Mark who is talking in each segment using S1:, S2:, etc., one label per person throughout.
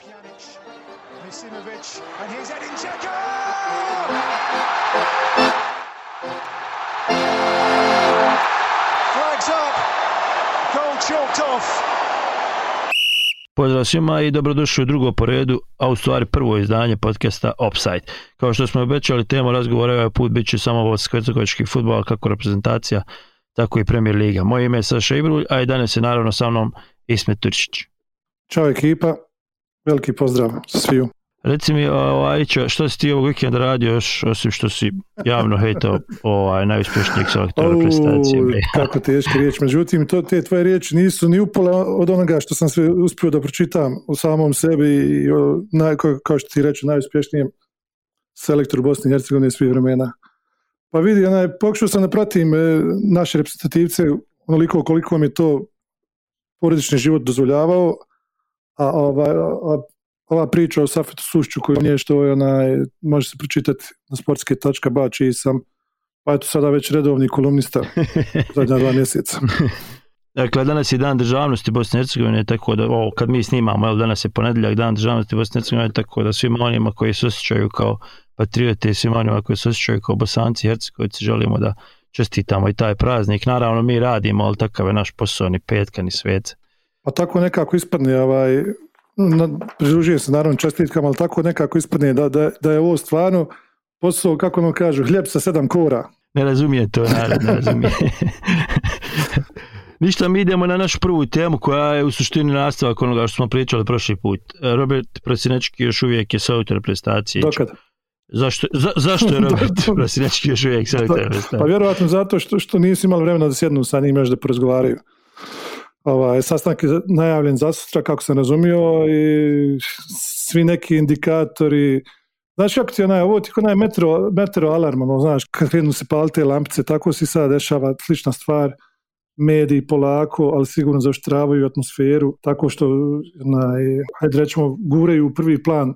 S1: Pjanic, Misimovic, and here's Edin Dzeko! Flags up, goal chalked off.
S2: Pozdrav svima i dobrodošli u drugo po redu, a u stvari prvo izdanje podcasta Offside. Kao što smo obećali, tema razgovora ovaj put bit će samo vodskovački futbol, kako reprezentacija, tako i Premier Liga. Moje ime je Saša Ibrulj, a i danas je naravno sa mnom Ismet Turčić.
S3: Ćao ekipa, veliki pozdrav sviju.
S2: Reci mi, ovaj, što si ti ovog vikenda radio još, osim što si javno hejtao ovaj, najuspješnijeg selektora reprezentacije?
S3: Au, kako teška riječ. Međutim, to, te tvoje riječi nisu ni upola od onoga što sam sve uspio da pročitam u samom sebi i o, naj, kao što ti reći, najuspješnijem selektoru Bosne i Hercegovine svih vremena. Pa vidi, onaj, pokušao sam da pratim e, naše reprezentativce onoliko koliko mi je to porodični život dozvoljavao, a, ovaj, a ova priča o Safetu Sušću koju nije što je onaj, može se pročitati na sportske.ba čiji sam pa eto sada već redovni kolumnista zadnja dva mjeseca.
S2: Dakle, danas je dan državnosti Bosne i Hercegovine, tako da, o, kad mi snimamo, evo, danas je ponedjeljak dan državnosti Bosne i Hercegovine, tako da svima onima koji se osjećaju kao patriote i svima onima koji se osjećaju kao bosanci i hercegovici želimo da čestitamo i taj praznik. Naravno, mi radimo, ali takav je naš posao, ni petka, ni svece.
S3: Pa tako nekako ispadne, ovaj, na, pridružuje se naravno čestitkama, ali tako nekako ispadne da, da, da je ovo stvarno posao, kako nam kažu, hljeb sa sedam kora.
S2: Ne razumije to, narod, ne razumije. Ništa, mi idemo na našu prvu temu koja je u suštini nastavak onoga što smo pričali prošli put. Robert Prosinečki još uvijek je sautor prestacije.
S3: Dokad?
S2: Zašto, za, zašto je Robert Prosinečki još uvijek sautor prestacije?
S3: Pa vjerojatno zato što, što nisi imali vremena da sjednu sa njim još da porazgovaraju. Ovaj, sastanak je najavljen za sutra, kako sam razumio, i svi neki indikatori, Znaš kako ti onaj, ovo ti onaj metro, metro alarm, ono, znaš, kad krenu se paliti te lampice, tako si sad dešava slična stvar, mediji polako, ali sigurno zaoštravaju atmosferu, tako što, onaj, hajde rećemo, guraju u prvi plan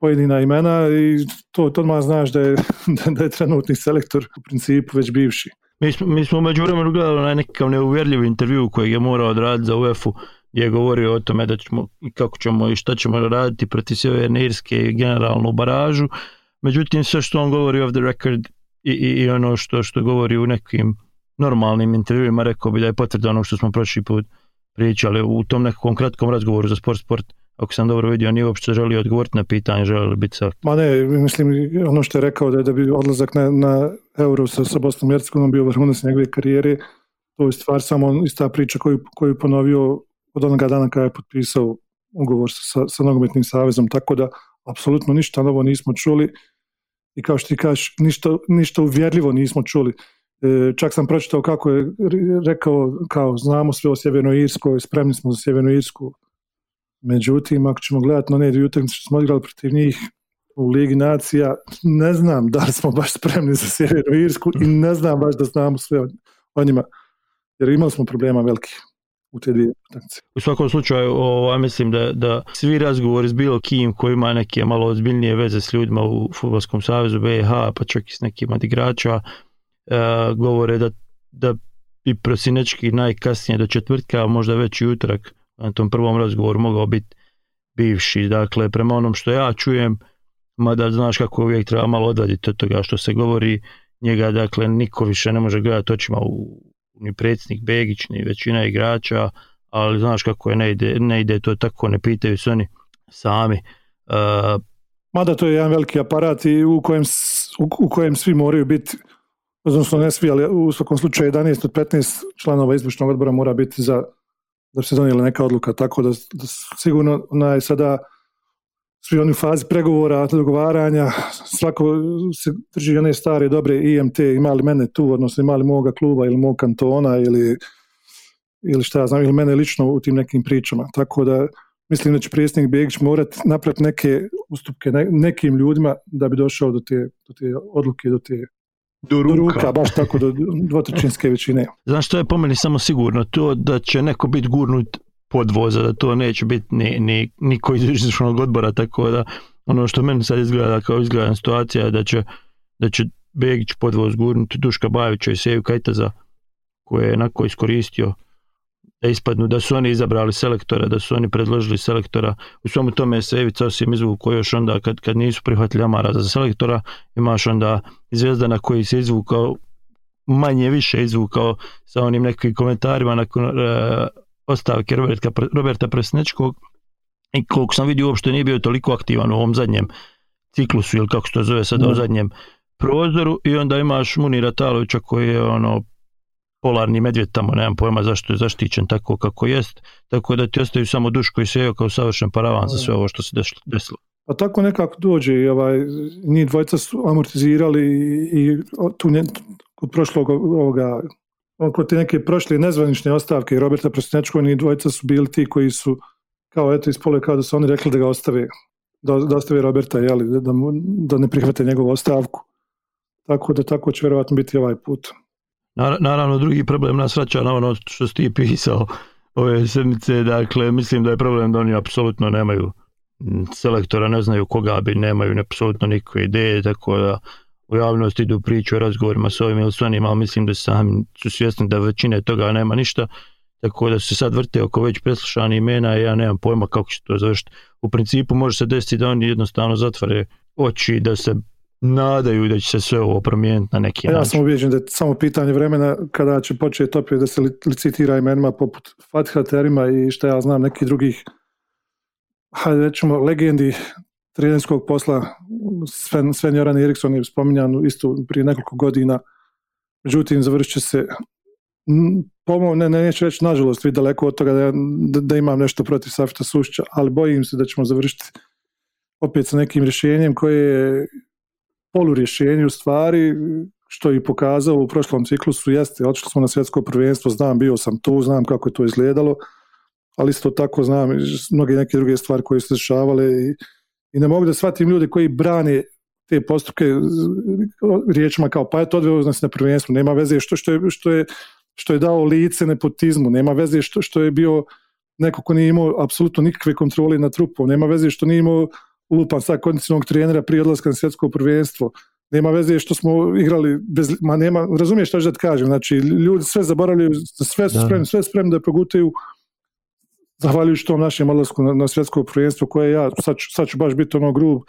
S3: pojedina imena i to, to odmah znaš da je, da je trenutni selektor u principu već bivši.
S2: Mi smo, mi smo među vremenu gledali onaj nekakav neuvjerljiv intervju kojeg je morao odraditi za UEFA-u gdje je govorio o tome da ćemo kako ćemo i šta ćemo raditi protiv Sjeverne Irske i generalnu baražu. Međutim, sve što on govori off the record i, i, i ono što, što govori u nekim normalnim intervjuima, rekao bi da je potvrda ono što smo prošli put pričali u tom nekakvom kratkom razgovoru za sport sport ako sam dobro vidio, nije uopšte želio odgovoriti na pitanje, želi li biti selektor.
S3: Ma ne, mislim, ono što je rekao da, da bi odlazak na, na Euro sa, sa Bosnom Hercegovinom bio vrhunac njegove karijere, to je stvar samo ista priča koju, koju ponovio od onoga dana kada je potpisao ugovor sa, sa nogometnim savezom, tako da apsolutno ništa novo nismo čuli i kao što ti kažeš, ništa, ništa uvjerljivo nismo čuli. E, čak sam pročitao kako je rekao, kao znamo sve o Sjevernoj Irskoj, spremni smo za Sjevernu Irsku, Međutim, ako ćemo gledati na one dvije utakmice što smo igrali protiv njih u Ligi nacija, ne znam da li smo baš spremni za Sjevernu Irsku i ne znam baš da znamo sve o njima, jer imali smo problema velikih u te dvije utakmice.
S2: U svakom slučaju, ovo, mislim da, da svi razgovori s bilo kim koji ima neke malo ozbiljnije veze s ljudima u Futbolskom savezu BiH, pa čak i s nekim od igrača, e, govore da, da bi prosinečki najkasnije do četvrtka, možda već i na tom prvom razgovoru mogao biti bivši. Dakle, prema onom što ja čujem, mada znaš kako uvijek treba malo odvaditi od toga što se govori, njega dakle niko više ne može gledati očima u ni predsjednik Begić, ni većina igrača, ali znaš kako je, ne ide, ne ide to tako, ne pitaju se oni sami. Uh,
S3: Mada to je jedan veliki aparat i u kojem, u, kojem svi moraju biti, odnosno ne svi, ali u svakom slučaju 11 od 15 članova izvršnog odbora mora biti za da bi se donijela neka odluka, tako da, da sigurno onaj, sada svi oni u fazi pregovora, dogovaranja, svako se drži one stare dobre IMT, ima li mene tu, odnosno ima li moga kluba ili mog kantona ili, ili šta ja znam, ili mene lično u tim nekim pričama. Tako da mislim da će predsjednik Begić morati napraviti neke ustupke ne, nekim ljudima da bi došao do te, do te odluke, do te
S2: do ruka.
S3: do ruka, baš tako do dvotrećinske većine.
S2: Znaš što je po meni samo sigurno? To da će neko biti gurnut pod voza, da to neće biti ni, ni, niko iz izvršnog odbora, tako da ono što meni sad izgleda kao izgleda situacija da će, da će Begić pod voz gurnuti Duška Bajovića i Seju Kajtaza koje je onako iskoristio da ispadnu, da su oni izabrali selektora, da su oni predložili selektora. U svemu tome se Evica Osim izvukao još onda kad, kad nisu prihvatili Amara za selektora, imaš onda Zvijezdana koji se izvukao manje više izvukao sa onim nekim komentarima nakon uh, ostavke Roberta, Roberta Presnečkog i koliko sam vidio uopšte nije bio toliko aktivan u ovom zadnjem ciklusu ili kako se to zove sada u zadnjem prozoru i onda imaš Munira Talovića koji je ono polarni medvjed tamo, nemam pojma zašto je zaštićen tako kako jest, tako da ti ostaju samo Duško i Sejo kao savršen paravan za sve ovo što se desilo.
S3: Pa tako nekako dođe i ovaj, njih dvojca su amortizirali i, tu kod prošlog ovoga kod te neke prošle nezvanične ostavke Roberta Prostinečkova njih dvojca su bili ti koji su kao eto ispole kao da su oni rekli da ga ostave da, da ostave Roberta jeli, da, mu, da ne prihvate njegovu ostavku tako da tako će vjerovatno biti ovaj put.
S2: Naravno, drugi problem nas vraća na ono što si ti pisao ove sedmice, dakle, mislim da je problem da oni apsolutno nemaju selektora, ne znaju koga bi, nemaju apsolutno nikakve ideje, tako da u javnosti idu priču o razgovorima s ovim ili s onim, ali mislim da sami su svjesni da većine toga nema ništa, tako da se sad vrte oko već preslušani imena i ja nemam pojma kako će to završiti. U principu može se desiti da oni jednostavno zatvore oči da se nadaju da će se sve ovo promijeniti na neki način.
S3: Ja sam ubijeđen da je samo pitanje vremena kada će početi opet da se licitira imenima poput Fatha Terima i što ja znam nekih drugih hajde rećemo legendi trenerskog posla Sven, Sven Joran Eriksson je spominjan isto prije nekoliko godina međutim završit će se pomo, ne, ne, neću reći nažalost vi daleko od toga da, da, da imam nešto protiv Safta Sušća ali bojim se da ćemo završiti opet sa nekim rješenjem koje je polurješenje u stvari, što je i pokazao u prošlom ciklusu, jeste, otišli smo na svjetsko prvenstvo, znam, bio sam tu, znam kako je to izgledalo, ali isto tako znam mnoge neke druge stvari koje su se dešavale i, i ne mogu da shvatim ljudi koji brane te postupke riječima kao pa je to odveo nas na prvenstvo, nema veze što, što, je, što, je, što je dao lice nepotizmu, nema veze što, što je bio neko ko nije imao apsolutno nikakve kontrole na trupu, nema veze što nije imao lupam sad kondicionog trenera prije odlaska na svjetsko prvenstvo. Nema veze što smo igrali bez, ma nema, razumiješ što da ti kažem, znači ljudi sve zaboravljaju, sve su spremni, sve spremni da progutaju zahvaljujući tom našem odlasku na, na svjetsko prvenstvo koje ja, sad ću, sad ću baš biti ono grub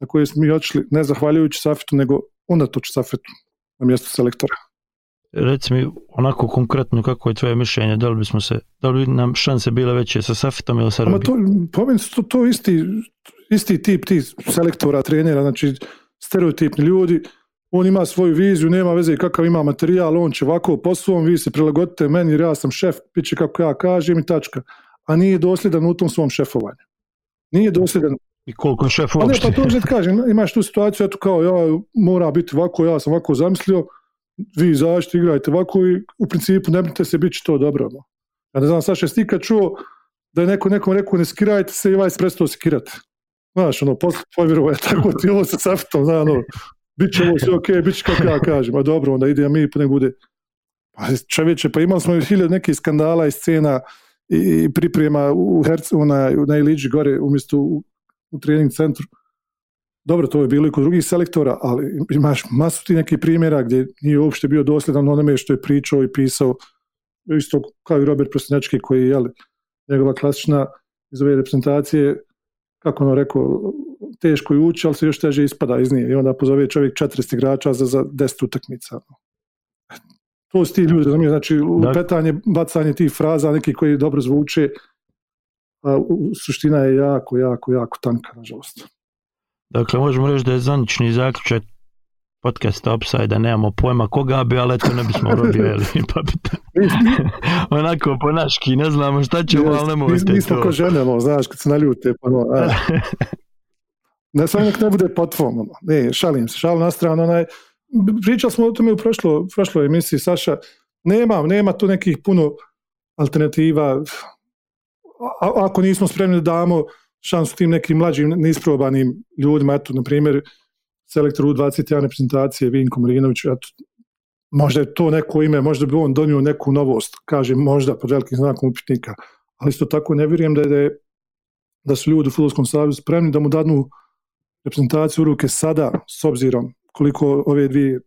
S3: na koje smo mi otišli, ne zahvaljujući Safetu, nego unatoč Safetu na mjestu selektora.
S2: Reci mi onako konkretno kako je tvoje mišljenje, da li bismo se, da li nam šanse bile veće sa Safetom ili sa
S3: Robijom? To, to, to isti, isti tip ti selektora, trenera, znači stereotipni ljudi, on ima svoju viziju, nema veze kakav ima materijal, on će ovako po svom, vi se prilagodite meni jer ja sam šef, bit će kako ja kažem i tačka. A nije dosljedan u tom svom šefovanju. Nije dosljedan.
S2: I koliko šef
S3: Pa ne, pa to že kažem, imaš tu situaciju, eto kao ja mora biti ovako, ja sam ovako zamislio, vi izađite, igrajte ovako i u principu ne brinite se, bit će to dobro. Ja ne znam, Saša, kad čuo da je neko nekom rekao ne skirajte se i ovaj se prestao skirati. Znaš, ono, povjerovo je tako ti ovo sa saftom, znaš, ono, bit će ovo sve ok, bit će kako ja kažem, a dobro, onda ide, a mi pa ne bude. Pa čovječe, pa imali smo hiljad nekih skandala i scena i priprema u Hercu, na, na Iliđi gore, umjesto u, u trening centru. Dobro, to je bilo i kod drugih selektora, ali imaš masu ti nekih primjera gdje nije uopšte bio dosljedan onome što je pričao i pisao, isto kao i Robert Prostinečki koji je, jel, njegova klasična iz ove reprezentacije kako ono rekao, teško je ući, ali se još teže ispada iz nje. I onda pozove čovjek 40 igrača za, za 10 utakmica. To su ti ljudi, razumije, znači lupetanje, bacanje tih fraza, neki koji dobro zvuče, a suština je jako, jako, jako tanka, nažalost.
S2: Dakle, možemo reći da je zanični zaključak podcast Upside, da nemamo pojma koga bi, ali eto ne bismo robili, pa bi onako po naški, ne znamo šta ćemo, ali ne možete
S3: Nismo ko žene, no, znaš, kad se naljute, pa no, a. ne, samo nek ne bude po tvom, ono. ne, šalim se, šalim na stranu, onaj, pričali smo o tome u prošlo, prošloj emisiji, Saša, nema, nema tu nekih puno alternativa, a, ako nismo spremni da damo šansu tim nekim mlađim, neisprobanim ljudima, eto, na primjer, selektor U21 reprezentacije Vinko Marinović, možda je to neko ime, možda bi on donio neku novost, kaže možda pod velikim znakom upitnika, ali isto tako ne vjerujem da je da su ljudi u Futbolskom savezu spremni da mu dadnu reprezentaciju u ruke sada, s obzirom koliko ove dvije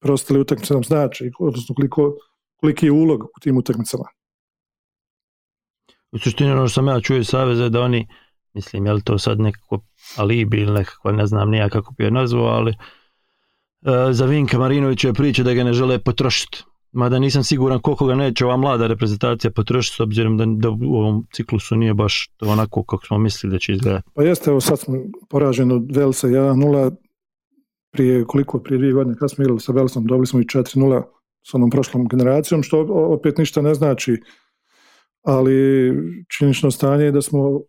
S3: preostale utakmice nam znači, odnosno koliko, koliki je ulog u tim utakmicama.
S2: U suštini ono što sam ja čuo iz Saveza je da oni, mislim, je li to sad nekako alibi ili nekako, ne znam nija kako bi je nazvao, ali e, za Vinka Marinovića je priča da ga ne žele potrošiti. Mada nisam siguran koliko ga neće ova mlada reprezentacija potrošiti s obzirom da, da u ovom ciklusu nije baš to onako kako smo mislili da će izgledati.
S3: Pa jeste, evo sad smo poraženi od Velsa 1-0 prije koliko, prije dvije godine kad smo igrali sa Velsom, dobili smo i 4-0 s onom prošlom generacijom, što opet ništa ne znači, ali činično stanje je da smo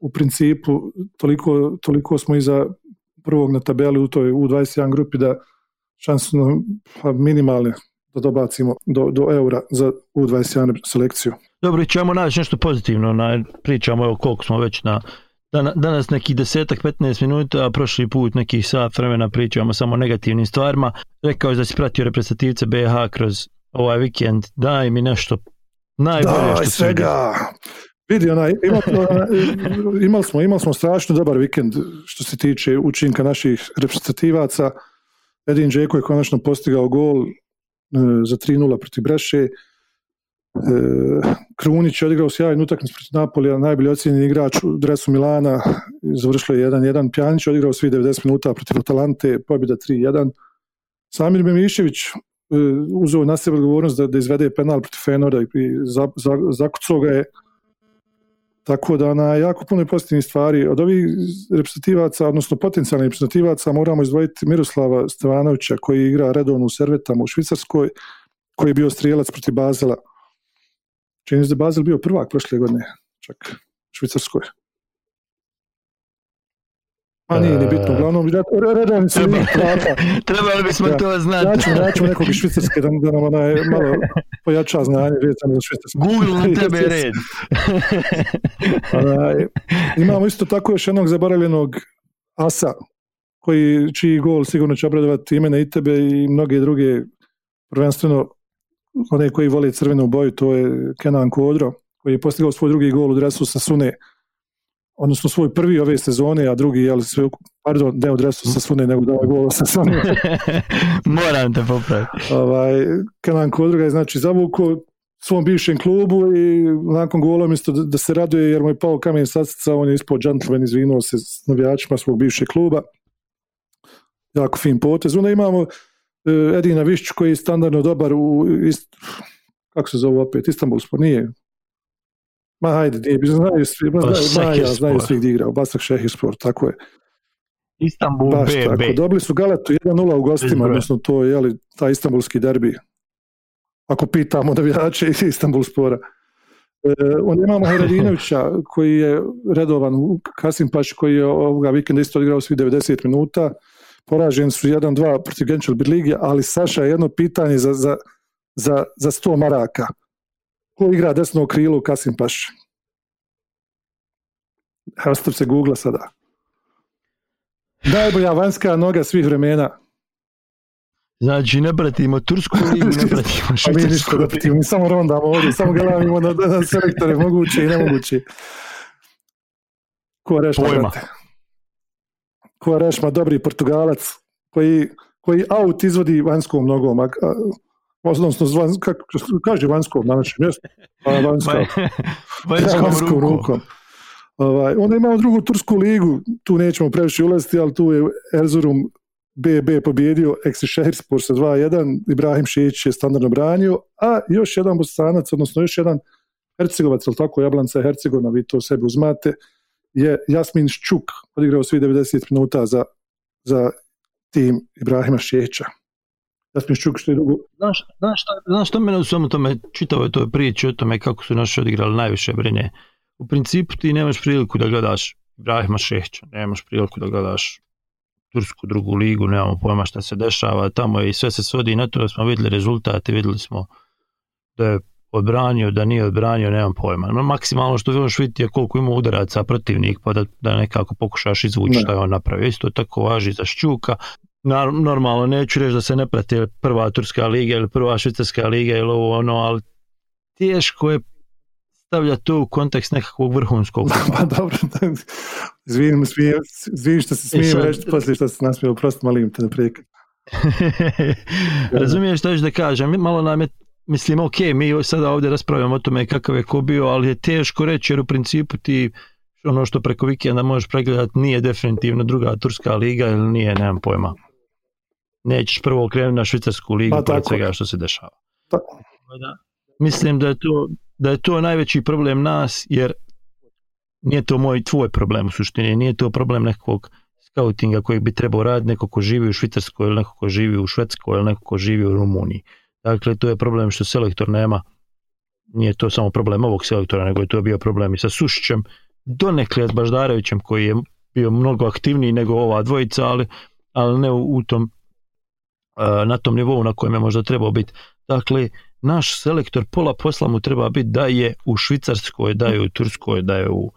S3: u principu toliko, toliko smo iza prvog na tabeli u toj U21 grupi da šanse su nam pa, minimalne da dobacimo do, do eura za U21 selekciju.
S2: Dobro, ćemo naći nešto pozitivno, na, pričamo evo koliko smo već na danas neki desetak, 15 minuta, a prošli put nekih sat vremena pričamo samo o negativnim stvarima. Rekao je da si pratio reprezentativce BH kroz ovaj vikend, daj mi nešto najbolje što
S3: svega. Vidi, onaj, imali, imali, smo, imali smo strašno dobar vikend što se tiče učinka naših reprezentativaca. Edin Džeko je konačno postigao gol e, za 3-0 protiv Breše. E, Krunić je odigrao sjajnu utakmicu protiv Napolija, najbolji ocijenjeni igrač u dresu Milana, završilo je 1-1. Pjanić je odigrao svi 90 minuta protiv Atalante, pobjeda 3-1. Samir Memišević e, uzeo na sebe odgovornost da, da izvede penal protiv Fenora i za, za, zakucao ga je tako da na jako puno pozitivnih stvari. Od ovih reprezentativaca, odnosno potencijalnih reprezentativaca, moramo izdvojiti Miroslava Stevanovića koji igra redovno u Servetama u Švicarskoj, koji je bio strijelac protiv Bazela. Čini da Bazel bio prvak prošle godine, čak u Švicarskoj. A nije ni bitno, uglavnom redovni su
S2: Treba, Trebali bismo ja, to znati.
S3: Naćemo, naćemo nekog iz Švicarske da, da nam onaj malo pojača znanje vezano za Švicarsku.
S2: Google na tebe red.
S3: onaj, imamo isto tako još jednog zaboravljenog asa, koji, čiji gol sigurno će obradovati i mene i tebe i mnoge druge, prvenstveno one koji vole crvenu boju, to je Kenan Kodro, koji je postigao svoj drugi gol u dresu sa Sune odnosno svoj prvi ove sezone, a drugi, jel, sve, pardon, ne od resu sa svune, nego da ovaj gol sa svune.
S2: Moram te popraviti.
S3: Ovaj, Kanan Kodruga je znači zavuko svom bivšem klubu i nakon gola mjesto da, da se raduje jer mu je pao kamen sacica, on je ispod džantlemen, izvinuo se s navijačima svog bivšeg kluba. Jako fin potez. Onda imamo uh, Edina Višću koji je standardno dobar u, ist, kako se zove opet, Istanbulsko, nije, Ma hajde, nije, znaju svi, ma, znaju, znaju, znaju svi gdje igrao, Basak Šehirsport, tako je.
S2: Istanbul
S3: Baš
S2: B,
S3: tako. Dobili su Galetu 1-0 u gostima, odnosno to je jeli, taj istanbulski derbi. Ako pitamo navijače iz Istanbul spora. E, onda imamo Heradinovića koji je redovan u Kasim Paš koji je ovoga vikenda isto odigrao svi 90 minuta. Poraženi su 1-2 protiv Genčel Birligija, ali Saša jedno pitanje za, za, za, za 100 maraka ko igra desno krilo u Kasim Paš? Evo se Google sada. Najbolja vanjska noga svih vremena.
S2: Znači, ne pratimo Tursku ligu, ne pratimo Švicarsku. mi
S3: ništa pratimo, samo rondamo ovdje, samo gledamo na, na selektore, moguće i nemoguće. Ko rešma, Pojma. Ko rešma, dobri Portugalac, koji, koji aut izvodi vanjskom nogom, a, a odnosno kako kaže vanjskom na našem mjestu, pa
S2: vanjskom, vanjskom rukom.
S3: Ovaj, onda imamo drugu tursku ligu, tu nećemo previše ulaziti, ali tu je Erzurum BB pobjedio Eksi Šehirspor sa 2-1, Ibrahim Šić je standardno branio, a još jedan bosanac, odnosno još jedan Hercegovac, ali tako Jablanca Hercegovina, vi to sebi uzmate, je Jasmin Ščuk, odigrao svi 90 minuta za, za tim Ibrahima Šića. Jasmin Ščuk što je drugo.
S2: Znaš, znaš, šta, znaš šta mene u svemu tome čitavoj toj priči o tome kako su naši odigrali najviše brine. U principu ti nemaš priliku da gledaš Ibrahima Šehića, nemaš priliku da gledaš Tursku drugu ligu, nemamo pojma šta se dešava tamo i sve se svodi na to da smo vidjeli rezultate, vidjeli smo da je odbranio, da nije odbranio, nemam pojma. No, maksimalno što možeš vidjeti je koliko ima udaraca protivnik, pa da, da nekako pokušaš izvući ne. šta je on napravio. Isto tako važi za Šćuka. Normalno, neću reći da se ne prati prva Turska liga ili prva Švicarska liga ili ovo ono, ali teško je stavlja to u kontekst nekakvog vrhunskog.
S3: pa dobro, izvinim, izvinim što se smijem sad... reći poslije što se nasmijelo, prosto malim te naprijed.
S2: Razumiješ što da kažem, malo nam je mislim, ok, mi sada ovdje raspravljamo o tome kakav je ko bio, ali je teško reći jer u principu ti ono što preko vikenda možeš pregledati nije definitivno druga turska liga ili nije, nemam pojma. Nećeš prvo krenuti na švicarsku ligu
S3: Pa,
S2: pored
S3: tako.
S2: svega što se dešava.
S3: Pa-
S2: Da. Mislim da je, to, da je to najveći problem nas, jer nije to moj tvoj problem u suštini, nije to problem nekog scoutinga koji bi trebao raditi neko ko živi u Švicarskoj ili neko ko živi u Švedskoj ili neko ko živi u Rumuniji. Dakle, to je problem što selektor nema, nije to samo problem ovog selektora, nego je to bio problem i sa Sušićem, donekle s Baždarevićem koji je bio mnogo aktivniji nego ova dvojica, ali, ali ne u, u tom na tom nivou na kojem je možda trebao biti. Dakle, naš selektor pola posla mu treba biti da je u Švicarskoj, da je u Turskoj, da je u,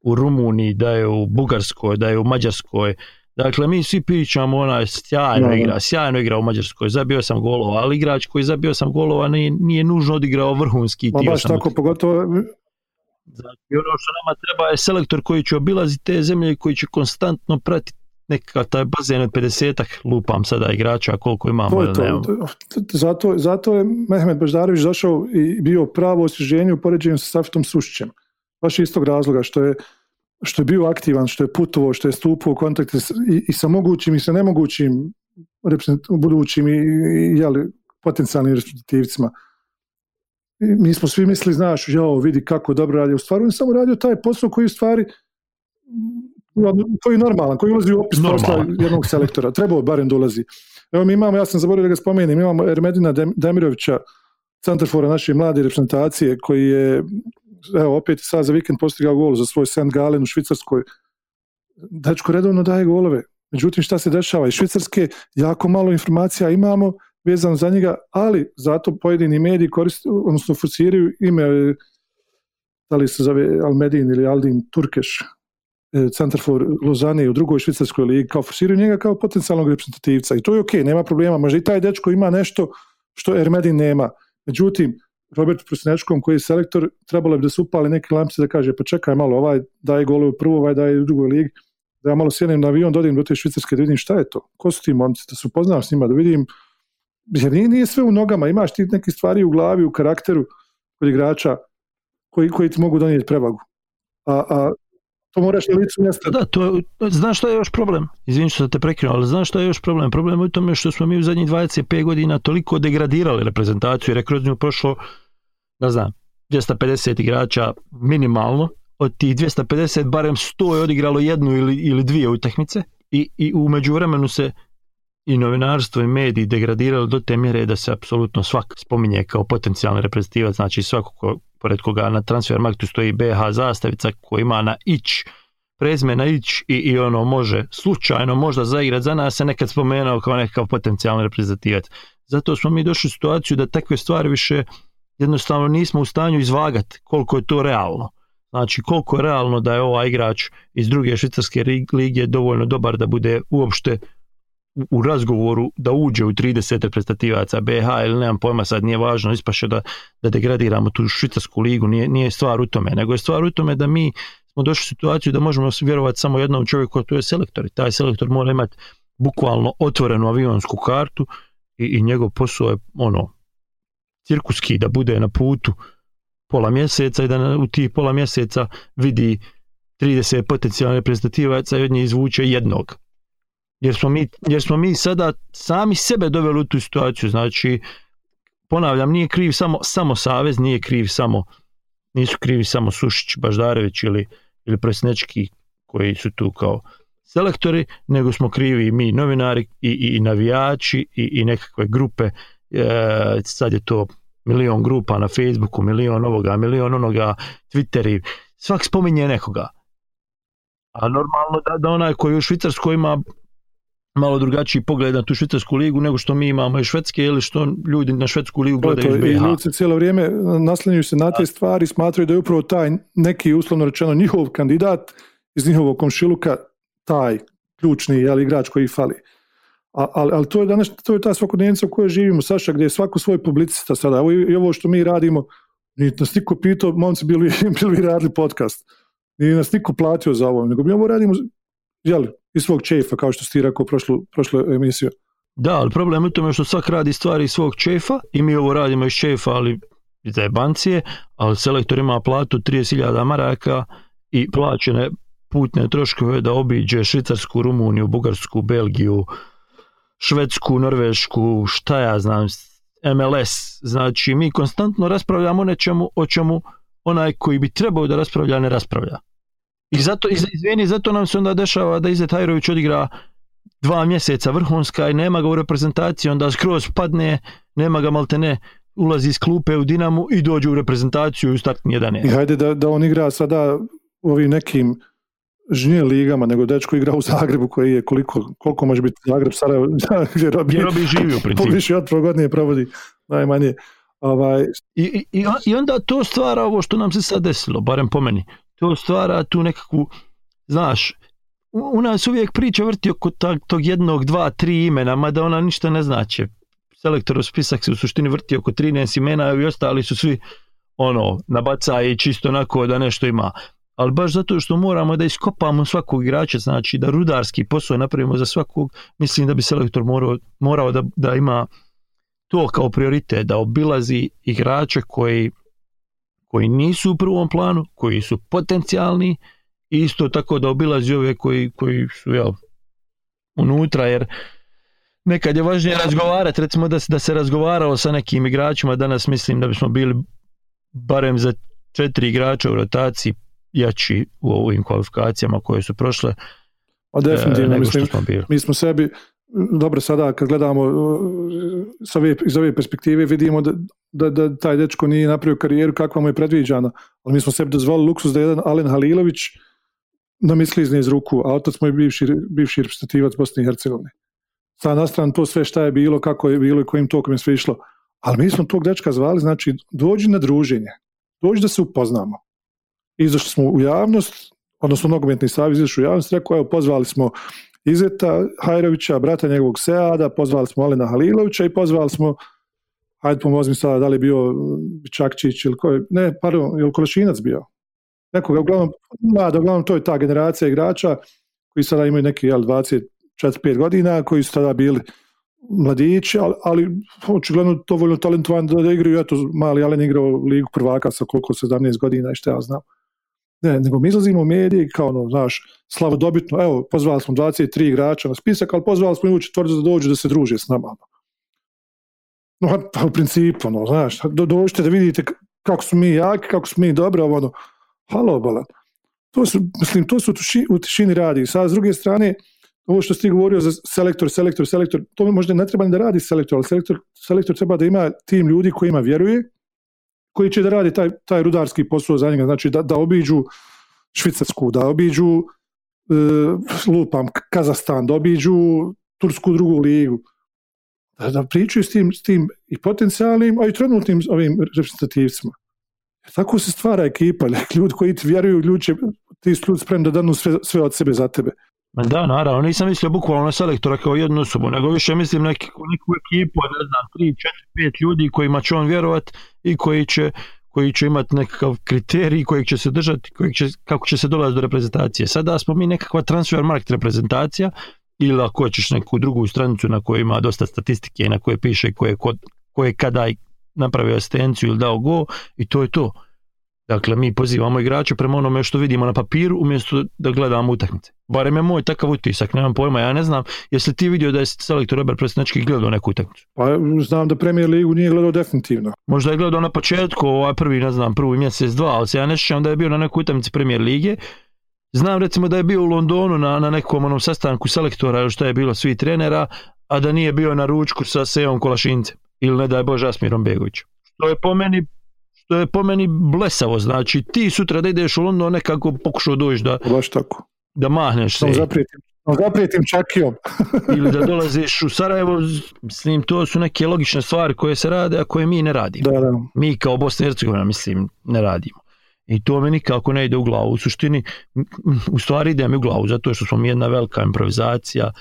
S2: u Rumuniji, da je u Bugarskoj, da je u Mađarskoj. Dakle, mi svi pričamo onaj sjajno
S3: da.
S2: igra, sjajno igra u Mađarskoj, zabio sam golova, ali igrač koji zabio sam golova nije, nije nužno odigrao vrhunski
S3: Ma
S2: dio
S3: baš tako, pogotovo
S2: Znači, ono što nama treba je selektor koji će obilaziti te zemlje i koji će konstantno pratiti nekakav taj bazen od 50-ak, lupam sada igrača koliko imamo
S3: To je to. Zato, zato je Mehmet Baždarević došao i bio pravo osvježenje u poređenju sa Safitom Sušićem. Baš iz tog razloga što je, što je bio aktivan, što je putovao, što je stupao u kontakte s- i, i sa mogućim i sa nemogućim budućim i, i jeli, potencijalnim reprezentativcima. Mi smo svi mislili, znaš, jao, vidi kako dobro radi. U stvari on samo radio taj posao koji u stvari koji je normalan, koji ulazi u opis posla jednog selektora. Trebao je barem da ulazi. Evo mi imamo, ja sam zaboravio da ga spomenem, imamo Ermedina Dem- Demirovića, centarfora naše mlade reprezentacije, koji je, evo opet sad za vikend postigao gol za svoj St. Galen u Švicarskoj. Dečko redovno daje golove. Međutim, šta se dešava? Iz Švicarske jako malo informacija imamo vezano za njega, ali zato pojedini mediji koriste, odnosno forsiraju ime, e, da li se zove Almedin ili Aldin Turkeš, centar for Lozane u drugoj švicarskoj ligi, kao forsiraju njega kao potencijalnog reprezentativca i to je ok, nema problema, možda i taj dečko ima nešto što Ermedin nema. Međutim, Robert Prusnečkom koji je selektor, trebalo bi da se upali neke lampice da kaže pa čekaj malo, ovaj daje gole u prvu, ovaj daje u drugoj ligi, da ja malo sjednem na avion, dodim do te švicarske da vidim šta je to, ko su ti momci, da se upoznam s njima, da vidim, jer nije, nije sve u nogama, imaš ti neke stvari u glavi, u karakteru kod igrača koji, koji ti mogu donijeti prevagu. A, a to moraš na licu mjesta.
S2: Da, to, znaš što je još problem? Izvini što te prekinuo, ali znaš što je još problem? Problem je u tome što smo mi u zadnjih 25 godina toliko degradirali reprezentaciju, jer je kroz nju prošlo, ne znam, 250 igrača minimalno, od tih 250 barem 100 je odigralo jednu ili, ili dvije utakmice i, i u međuvremenu se i novinarstvo i mediji degradirali do te mjere da se apsolutno svak spominje kao potencijalni reprezentativac, znači svako ko, pored koga na transfer marktu stoji BH zastavica koji ima na ić prezme na ić i, i ono može slučajno možda zaigrat za nas se nekad spomenuo kao nekakav potencijalni reprezentativac. Zato smo mi došli u situaciju da takve stvari više jednostavno nismo u stanju izvagati koliko je to realno. Znači koliko je realno da je ovaj igrač iz druge švicarske lige dovoljno dobar da bude uopšte u- razgovoru da uđe u 30 reprezentativaca BH ili nemam pojma sad nije važno ispaše da, da degradiramo tu švicarsku ligu nije, nije stvar u tome nego je stvar u tome da mi smo došli u situaciju da možemo vjerovati samo jednom čovjeku a to je selektor i taj selektor mora imati bukvalno otvorenu avionsku kartu i, i njegov posao je ono cirkuski da bude na putu pola mjeseca i da u tih pola mjeseca vidi 30 potencijalnih reprezentativaca i od njih izvuče jednog jer smo, mi, jer smo mi sada sami sebe doveli u tu situaciju, znači ponavljam, nije kriv samo, samo Savez, nije kriv samo nisu krivi samo Sušić, Baždarević ili, ili Presnečki koji su tu kao selektori, nego smo krivi i mi novinari i, i, i navijači i, i nekakve grupe, e, sad je to milion grupa na Facebooku, milion ovoga, milion onoga, Twitteri, svak spominje nekoga. A normalno da, da onaj koji u Švicarskoj ima malo drugačiji pogled na tu švicarsku ligu nego što mi imamo iz Švedske ili što ljudi na švedsku ligu gledaju iz
S3: I
S2: BiH.
S3: ljudi se cijelo vrijeme naslanjuju se na te stvari, smatraju da je upravo taj neki uslovno rečeno njihov kandidat iz njihovog komšiluka taj ključni jel, igrač koji fali. A, ali, ali to je danas to je ta svakodnevnica u kojoj živimo, Saša, gdje je svako svoj publicista sada. Ovo, I ovo što mi radimo, ni nas niko pitao, momci, bili, bili radili podcast. Nije nas niko platio za ovo, nego mi ovo radimo jel, iz svog čefa, kao što si ti rekao prošlu, prošlu emisiju.
S2: Da, ali problem je u tome što svak radi stvari iz svog čefa i mi ovo radimo iz čefa, ali iz bancije, ali selektor ima platu 30.000 maraka i plaćene putne troškove da obiđe Švicarsku, Rumuniju, Bugarsku, Belgiju, Švedsku, Norvešku, šta ja znam, MLS. Znači, mi konstantno raspravljamo o nečemu o čemu onaj koji bi trebao da raspravlja, ne raspravlja. I zato, izvini, zato nam se onda dešava da Izet Hajrović odigra dva mjeseca vrhunska i nema ga u reprezentaciji, onda skroz padne, nema ga maltene, ulazi iz klupe u Dinamu i dođe u reprezentaciju u startni 11.
S3: I hajde da, da on igra sada u ovim nekim žnje ligama, nego dečko igra u Zagrebu koji je koliko, koliko može biti Zagreb, Sarajevo,
S2: gdje Robi živi u principu.
S3: Više od godine provodi najmanje. Ovaj...
S2: I, i, I onda to stvara ovo što nam se sad desilo, barem po meni. To stvara tu nekakvu, znaš, u, nas uvijek priča vrti oko tog jednog, dva, tri imena, mada ona ništa ne znači. Selektor spisak se u suštini vrti oko 13 imena i ostali su svi ono, nabaca i čisto onako da nešto ima ali baš zato što moramo da iskopamo svakog igrača, znači da rudarski posao napravimo za svakog, mislim da bi selektor morao, morao da, da ima to kao prioritet, da obilazi igrače koji, koji nisu u prvom planu, koji su potencijalni isto tako da obilazi ove koji, koji su jel, unutra, jer nekad je važnije razgovarati, recimo da, da se razgovaralo sa nekim igračima, danas mislim da bismo bili barem za četiri igrača u rotaciji jači u ovim kvalifikacijama koje su prošle.
S3: A definitivno, mislim, smo mi smo sebi, dobro sada kad gledamo sa ove, iz ove perspektive vidimo da, da, da, taj dečko nije napravio karijeru kakva mu je predviđana, ali mi smo sebi dozvolili luksus da jedan Alen Halilović da misli iz ruku, a otac moj bivši, bivši reprezentativac Bosne i Hercegovine. Sad na stranu to sve šta je bilo, kako je bilo i kojim tokom je sve išlo. Ali mi smo tog dečka zvali, znači dođi na druženje, dođi da se upoznamo izašli smo u javnost, odnosno nogometni savez izašli u javnost, rekao, evo, pozvali smo Izeta Hajrovića, brata njegovog Seada, pozvali smo Alena Halilovića i pozvali smo, hajde pomozi sada, da li je bio Čakčić ili ko je, ne, pardon, je li Kolešinac bio? Nekoga, uglavnom, mlada, uglavnom to je ta generacija igrača koji sada imaju neki, jel, 24-5 godina, koji su tada bili mladići, ali, ali očigledno to voljno talentovan da, da igraju, eto, mali Alen igrao ligu prvaka sa koliko 17 godina i što ja znam. Ne, nego mi izlazimo u medije kao ono, znaš, slavodobitno, evo, pozvali smo 23 igrača na spisak, ali pozvali smo i u četvrtu da dođu da se druže s nama. Ono. No, pa u principu, ono, znaš, do, dođite da vidite kako su mi jaki, kako su mi dobri, ono, halo, bolan. To su, mislim, to su u tišini radi. Sad, s druge strane, ovo što si govorio za selektor, selektor, selektor, to možda ne treba ni da radi selektor, ali selektor, selektor treba da ima tim ljudi kojima vjeruje, koji će da radi taj, taj rudarski posao za njega, znači da, da obiđu Švicarsku, da obiđu e, lupam Kazastan, da obiđu Tursku drugu ligu, da, da pričaju s tim, s tim i potencijalnim, a i trenutnim ovim reprezentativcima. tako se stvara ekipa, ljudi koji ti vjeruju, ljudi će, ti su ljudi spremni da danu sve, sve od sebe za tebe.
S2: Da, naravno, nisam mislio bukvalno selektora kao jednu osobu, nego više mislim neki, neku ekipu, ne znam, 3, 4, 5 ljudi kojima će on vjerovat i koji će, koji će imati nekakav kriterij kojeg će se držati, kojeg će, kako će se dolaziti do reprezentacije. Sada smo mi nekakva transfer market reprezentacija ili ako hoćeš neku drugu stranicu na kojoj ima dosta statistike i na kojoj piše ko je, kod, ko je kada napravio asistenciju ili dao go i to je to. Dakle, mi pozivamo igrače prema onome što vidimo na papiru umjesto da gledamo utakmice. Barem je moj takav utisak, nemam pojma, ja ne znam. Jesi ti vidio da je selektor Robert Presnečki gledao neku utakmicu?
S3: Pa znam da Premier Ligu nije gledao definitivno.
S2: Možda je gledao na početku, ovaj prvi, ne znam, prvi mjesec, dva, ali se ja ne sjećam da je bio na nekoj utakmici Premier Lige. Znam recimo da je bio u Londonu na, na nekom onom sastanku selektora, što je bilo svi trenera, a da nije bio na ručku sa Sejom Kolašincem ili ne daj Bože Asmirom Begovićem. Što je po meni što je po meni blesavo, znači ti sutra da ideš u London nekako pokušao doći da,
S3: Baš tako.
S2: da mahneš se.
S3: Zaprijetim, zaprijetim čakijom.
S2: ili da dolaziš u Sarajevo, mislim, to su neke logične stvari koje se rade, a koje mi ne radimo.
S3: Da, da.
S2: Mi kao Bosna i Hercegovina, mislim, ne radimo. I to mi nikako ne ide u glavu. U suštini, u stvari ide mi u glavu, zato što smo mi jedna velika improvizacija,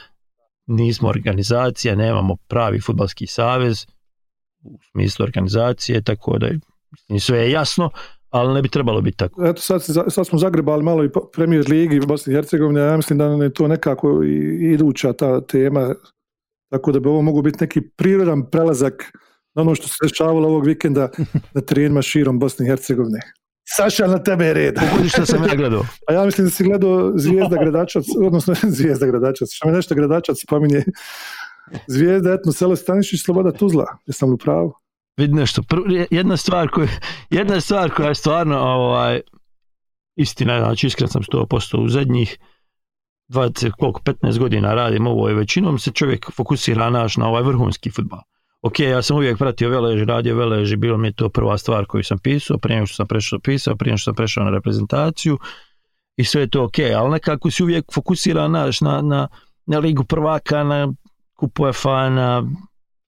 S2: nismo organizacija, nemamo pravi futbalski savez u smislu organizacije, tako da sve je jasno, ali ne bi trebalo biti tako.
S3: Eto, sad, sad smo zagrebali malo i Premier Ligi u Bosni i Hercegovini, ja mislim da nam je to nekako i iduća ta tema, Tako da bi ovo mogu biti neki prirodan prelazak na ono što se dešavalo ovog vikenda na terenima širom Bosne i Hercegovine. Saša, na tebe je red.
S2: Pogodi što sam ja gledao.
S3: A ja mislim da si gledao Zvijezda Gradačac, odnosno Zvijezda Gradačac, što me nešto Gradačac spominje. Zvijezda, etno, selo Stanišić, Sloboda Tuzla. Jesam li u pravu?
S2: Vidi nešto, jedna stvar koja, jedna stvar koja je stvarno ovaj, istina, znači iskren sam 100% u zadnjih 20, koliko, 15 godina radim ovo i većinom se čovjek fokusira naš na ovaj vrhunski futbal. Ok, ja sam uvijek pratio veleži, radio veleži, bilo mi je to prva stvar koju sam pisao, prije što sam prešao pisao, prije što sam prešao na reprezentaciju i sve je to ok, ali nekako si uvijek fokusira naš na, na, na ligu prvaka, na kupu na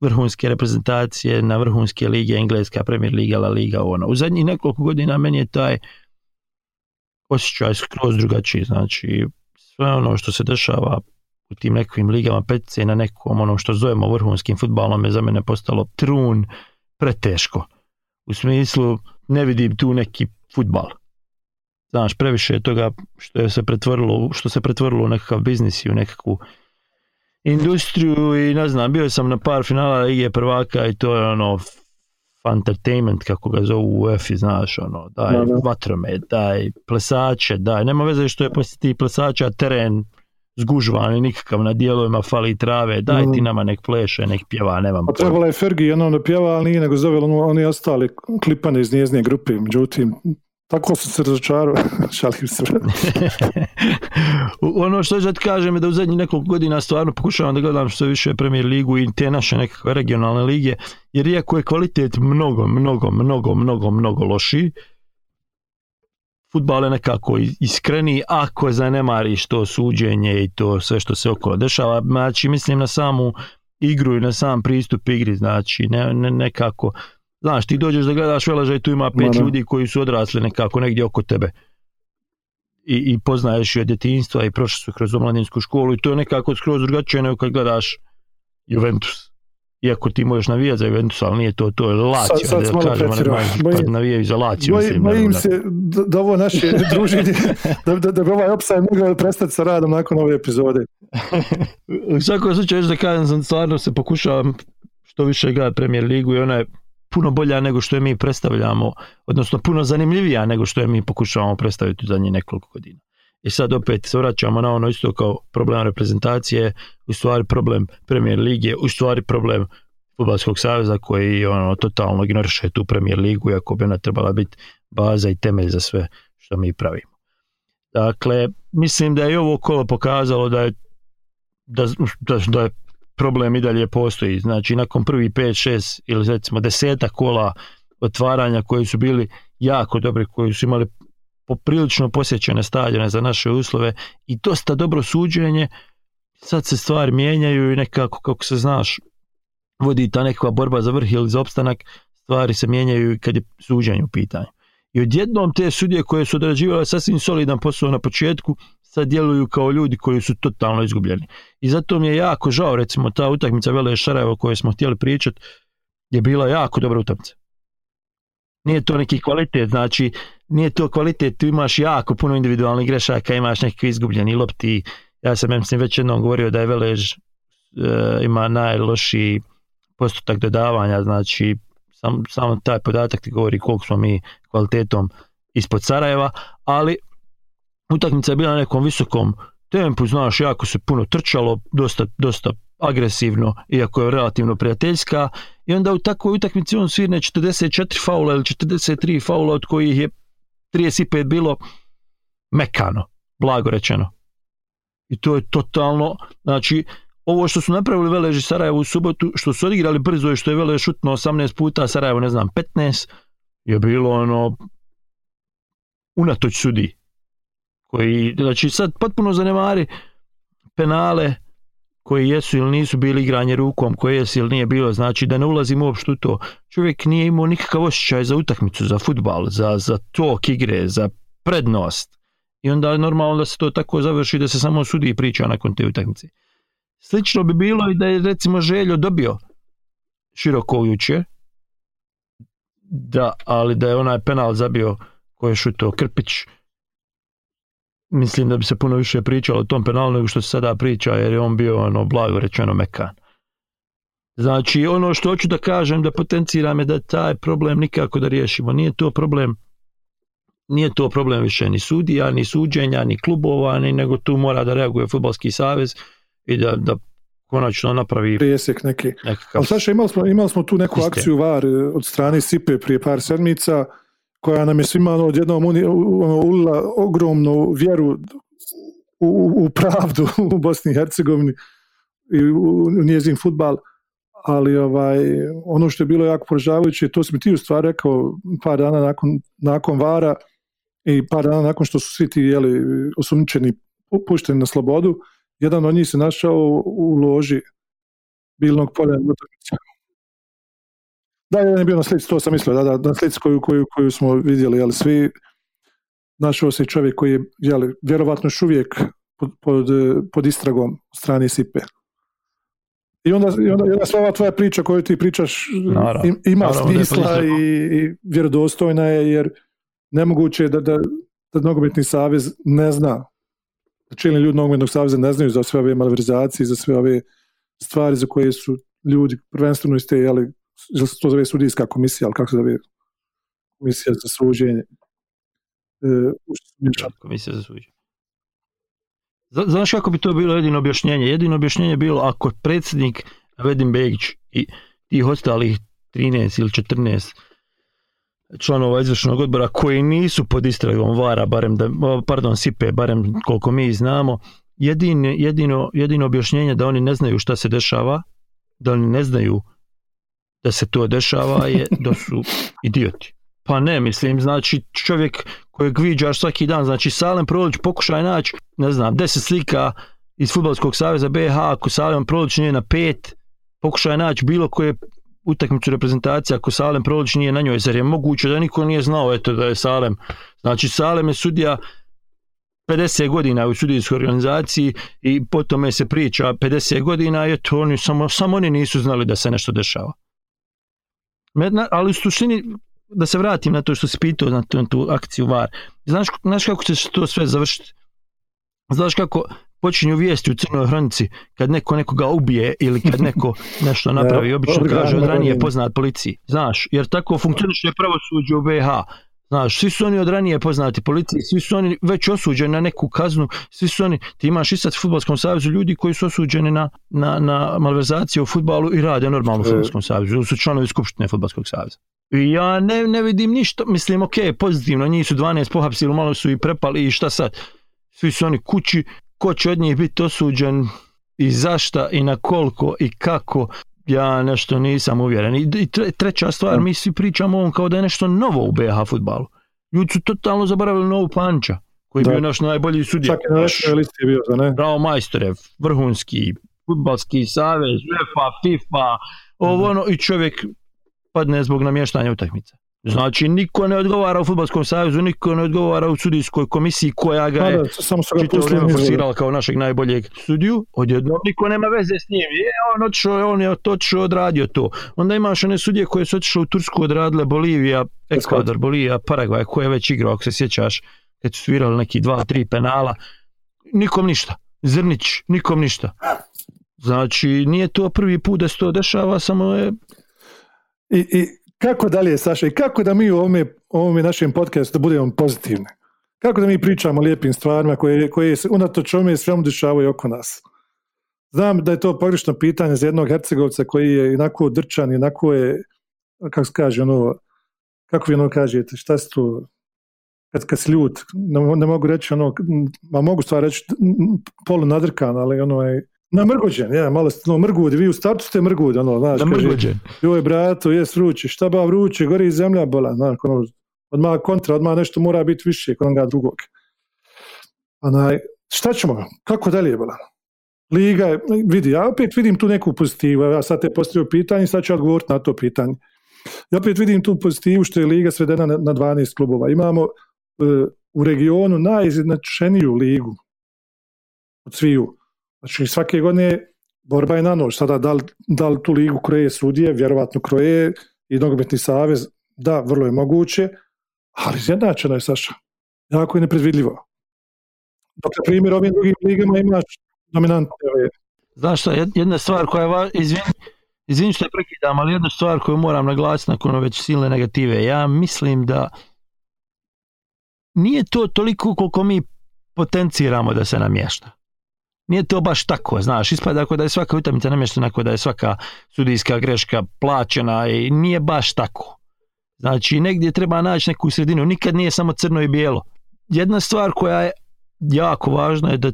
S2: vrhunske reprezentacije, na vrhunske lige, Engleska, Premier Liga, La Liga, ono. U zadnjih nekoliko godina meni je taj osjećaj skroz drugačiji, znači sve ono što se dešava u tim nekim ligama petice na nekom ono što zovemo vrhunskim futbalom je za mene postalo trun preteško. U smislu ne vidim tu neki futbal. Znaš, previše je toga što je se pretvorilo, što se pretvorilo u nekakav biznis i u nekakvu industriju i ne znam, bio sam na par finala Lige prvaka i to je ono entertainment kako ga zovu u UEFA, znaš, ono, daj
S3: Da, da.
S2: vatromet, daj plesače, daj, nema veze što je poslije tih plesača teren zgužvan i nikakav na dijelovima fali trave, daj ti
S3: Da.
S2: nama nek pleše, nek pjeva, nemam
S3: Pa trebala je Fergie jednom da pjeva, ali nije nego zove ono, oni ostali klipane iz njezine grupe. Međutim, tako sam se razočarao. Šalim se.
S2: Ono što da kažem je da u zadnjih nekoliko godina stvarno pokušavam da gledam što više Premier ligu i te naše nekakve regionalne lige, jer iako je kvalitet mnogo, mnogo, mnogo, mnogo, mnogo lošiji, futbal je nekako i- iskreniji ako zanemariš to suđenje i to sve što se okolo dešava. Znači, mislim na samu igru i na sam pristup igri, znači ne, ne, nekako Znaš, ti dođeš da gledaš veležaj, tu ima pet ljudi koji su odrasli nekako negdje oko tebe i, i poznaješ je od djetinjstva i prošli su kroz omladinsku školu i to je nekako skroz drugačije nego kad gledaš Juventus. Iako ti možeš navijati za Juventus, ali nije to, to je Lazio,
S3: Sad- sad
S2: da
S3: Bojim-
S2: pa navijaju za Lazio.
S3: Bojim, bojim se da, da ovo naše druženje, da, da, da bi ovaj opsaj mogao prestati sa radom nakon ove epizode.
S2: U svakom slučaju da kažem stvarno se pokušavam što više gledati Premier ligu i ona je puno bolja nego što je mi predstavljamo, odnosno puno zanimljivija nego što je mi pokušavamo predstaviti u zadnjih nekoliko godina. I sad opet se vraćamo na ono isto kao problem reprezentacije, u stvari problem Premier lige, u stvari problem Futbalskog saveza koji ono totalno ignoriše tu Premier ligu iako bi ona trebala biti baza i temelj za sve što mi pravimo. Dakle, mislim da je ovo kolo pokazalo da je da, da, da je problem i dalje postoji. Znači, nakon prvi 5, 6 ili recimo deseta kola otvaranja koji su bili jako dobri, koji su imali poprilično posjećene stadione za naše uslove i dosta dobro suđenje, sad se stvari mijenjaju i nekako, kako se znaš, vodi ta nekakva borba za vrh ili za opstanak, stvari se mijenjaju kad je suđenje u pitanju. I odjednom te sudije koje su odrađivale sasvim solidan posao na početku, sad djeluju kao ljudi koji su totalno izgubljeni. I zato mi je jako žao, recimo, ta utakmica Vele Šarajevo o kojoj smo htjeli pričati, je bila jako dobra utakmica. Nije to neki kvalitet, znači, nije to kvalitet, tu imaš jako puno individualnih grešaka, imaš neki izgubljeni lopti. Ja sam, mislim, već jednom govorio da je Velež e, ima najlošiji postotak dodavanja, znači, sam, samo taj podatak ti govori koliko smo mi kvalitetom ispod Sarajeva, ali utakmica je bila na nekom visokom tempu, znaš, jako se puno trčalo, dosta, dosta agresivno, iako je relativno prijateljska, i onda u takvoj utakmici on svirne 44 faula ili 43 faula, od kojih je 35 bilo mekano, blago rečeno. I to je totalno, znači, ovo što su napravili Veleži Sarajevo u subotu, što su odigrali brzo i što je Velež šutno 18 puta, Sarajevo ne znam 15, je bilo ono unatoč sudi koji, znači sad potpuno zanemari penale koji jesu ili nisu bili igranje rukom, koje jesu ili nije bilo, znači da ne ulazim uopšte u to. Čovjek nije imao nikakav osjećaj za utakmicu, za futbal, za, za tok igre, za prednost. I onda je normalno da se to tako završi da se samo sudi i priča nakon te utakmice. Slično bi bilo i da je recimo Željo dobio široko jučer, da, ali da je onaj penal zabio koji je šuto Krpić, mislim da bi se puno više pričalo o tom penalu nego što se sada priča jer je on bio ono blago rečeno mekan. Znači, ono što hoću da kažem, da potenciram je da taj problem nikako da riješimo. Nije to problem nije to problem više ni sudija, ni suđenja, ni klubova, ni, nego tu mora da reaguje futbalski savez i da, da konačno napravi
S3: prijesek neki.
S2: nekakav...
S3: Ali Saša, imali smo, imali smo tu neku
S2: Sistem.
S3: akciju VAR e, od strane Sipe prije par sedmica, koja nam je svima ono, odjednom uni- ono, ulila ogromnu vjeru u, u, pravdu u Bosni i Hercegovini i u, njezin futbal, ali ovaj, ono što je bilo jako poražavajuće, to si mi ti u stvari rekao par dana nakon, nakon Vara i par dana nakon što su svi ti jeli, osumnjičeni pu- pušteni na slobodu, jedan od njih se našao u loži bilnog polja. Da, jedan je bio na slici, to sam mislio, da, da, na slici koju, koju, koju smo vidjeli, ali svi našao se čovjek koji je, jeli, vjerovatno još uvijek pod, pod, pod istragom strane Sipe. I onda, i onda, onda sva ova tvoja priča koju ti pričaš
S2: Naravno.
S3: im- ima
S2: Naravno
S3: smisla i, i vjerodostojna je, jer nemoguće je da, da, da nogometni savez ne zna čelni ljudi nogometnog saveza ne znaju za sve ove malverzacije, za sve ove stvari za koje su ljudi prvenstveno iz te, jeli, jel se to zove sudijska komisija, ali kako se zove komisija za suđenje. E,
S2: komisija za suđenje. Zna- Znaš kako bi to bilo jedino objašnjenje? Jedino objašnjenje je bilo ako predsjednik Vedim Begić i tih ostalih 13 ili 14 članova izvršnog odbora koji nisu pod istragom Vara, barem da, pardon, Sipe, barem koliko mi znamo, jedino, jedino, jedino objašnjenje da oni ne znaju šta se dešava, da oni ne znaju da se to dešava je da su idioti. Pa ne, mislim, znači čovjek kojeg viđaš svaki dan, znači Salem Prolić pokušaj naći, ne znam, 10 slika iz Futbolskog saveza BH, ako Salem Prolić nije na pet, pokušaj naći bilo koje utakmicu reprezentacije ako Salem Prolić nije na njoj, zar je moguće da niko nije znao eto da je Salem. Znači Salem je sudija 50 godina u sudijskoj organizaciji i po tome se priča 50 godina i eto oni samo, samo oni nisu znali da se nešto dešava. Medna- Ali u suštini da se vratim na to što si pitao na tu, na tu akciju VAR. Znaš, znaš kako će to sve završiti? Znaš kako počinju vijesti u crnoj hronici kad neko nekoga ubije ili kad neko nešto napravi, obično kaže od ranije poznat policiji. Znaš, jer tako funkcioniše pravosuđe u BH. Znaš, svi su oni od ranije poznati policiji, svi su oni već osuđeni na neku kaznu, svi su oni, ti imaš i sad u Futbolskom savezu ljudi koji su osuđeni na, na, na malverzacije u futbalu i rade normalno u
S3: E.
S2: Futbolskom savezu, su članovi Skupštine Futbolskog saveza. I ja ne, ne vidim ništa, mislim, ok, pozitivno, njih su 12 pohapsili, malo su i prepali i šta sad? Svi su oni kući, ko će od njih biti osuđen i zašta i na koliko i kako, ja nešto nisam uvjeren. I i tre- treća stvar, mi svi pričamo ovom kao da je nešto novo u BH futbalu. Ljudi su totalno zaboravili novu Panča, koji je bio naš najbolji sudija.
S3: Čak na
S2: Naš
S3: našoj listi je bio, da ne?
S2: Bravo majstore, vrhunski, futbalski savez, UEFA, FIFA, ovo ono, i čovjek padne zbog namještanja utakmica. Znači, niko ne odgovara u futbalskom savezu, niko ne odgovara u sudijskoj komisiji koja ga je
S3: samo pustili
S2: vrijeme forsirala kao našeg najboljeg sudiju, odjednom niko nema veze s njim, je, on otišao, on je otišao, odradio to. Onda imaš one sudije koje su otišle u Tursku, odradile Bolivija, Ekvador, Bolivija, Paragvaj, ko je već igrao, ako se sjećaš, kad su svirali neki dva, tri penala, nikom ništa. Zrnić, nikom ništa. Znači, nije to prvi put da se to dešava, samo je
S3: I, I kako dalje, Saša, i kako da mi u ovome, ovome našem podcastu budemo pozitivni? Kako da mi pričamo o lijepim stvarima koje, koje se unatoč ovome svemu dešavaju oko nas? Znam da je to pogrešno pitanje za jednog Hercegovca koji je inako drčan, inako je, kako se kaže, ono, kako vi ono kažete, šta se to, kad, kad si ljut, ne, ne mogu reći ono, ma mogu stvar reći polu nadrkan, ali ono je, namrgođen, ja, malo ste ono, mrgudi, vi u startu ste mrgudi, ono, znaš,
S2: da
S3: kaže,
S2: mrgođen.
S3: joj brato, jes vruće, šta ba vruće, gori zemlja bola, znaš, ono, odmah kontra, odmah nešto mora biti više kod onoga drugog. Onaj, šta ćemo, kako dalje bola? Liga, vidi, ja opet vidim tu neku pozitivu, ja sad te postavio pitanje, sad ću odgovoriti na to pitanje. Ja opet vidim tu pozitivu što je Liga svedena na, na 12 klubova. Imamo e, u regionu najizjednačeniju ligu od sviju. Znači svake godine borba je na nož. Sada da li, da li tu ligu kroje sudije, vjerovatno kroje i nogometni savez, da, vrlo je moguće, ali izjednačeno je Saša. Jako je nepredvidljivo. Dok, na primjer, ovim drugim ligama imaš dominantne ove
S2: Znaš šta, jed- jedna stvar koja je va, izvini, Izvini što je prekidam, ali jedna stvar koju moram naglasiti nakon već silne negative. Ja mislim da nije to toliko koliko mi potenciramo da se namješta. Nije to baš tako, znaš, ispada ako da je svaka utakmica namještena, ako da je svaka sudijska greška plaćena i nije baš tako. Znači, negdje treba naći neku sredinu, nikad nije samo crno i bijelo. Jedna stvar koja je jako važna je da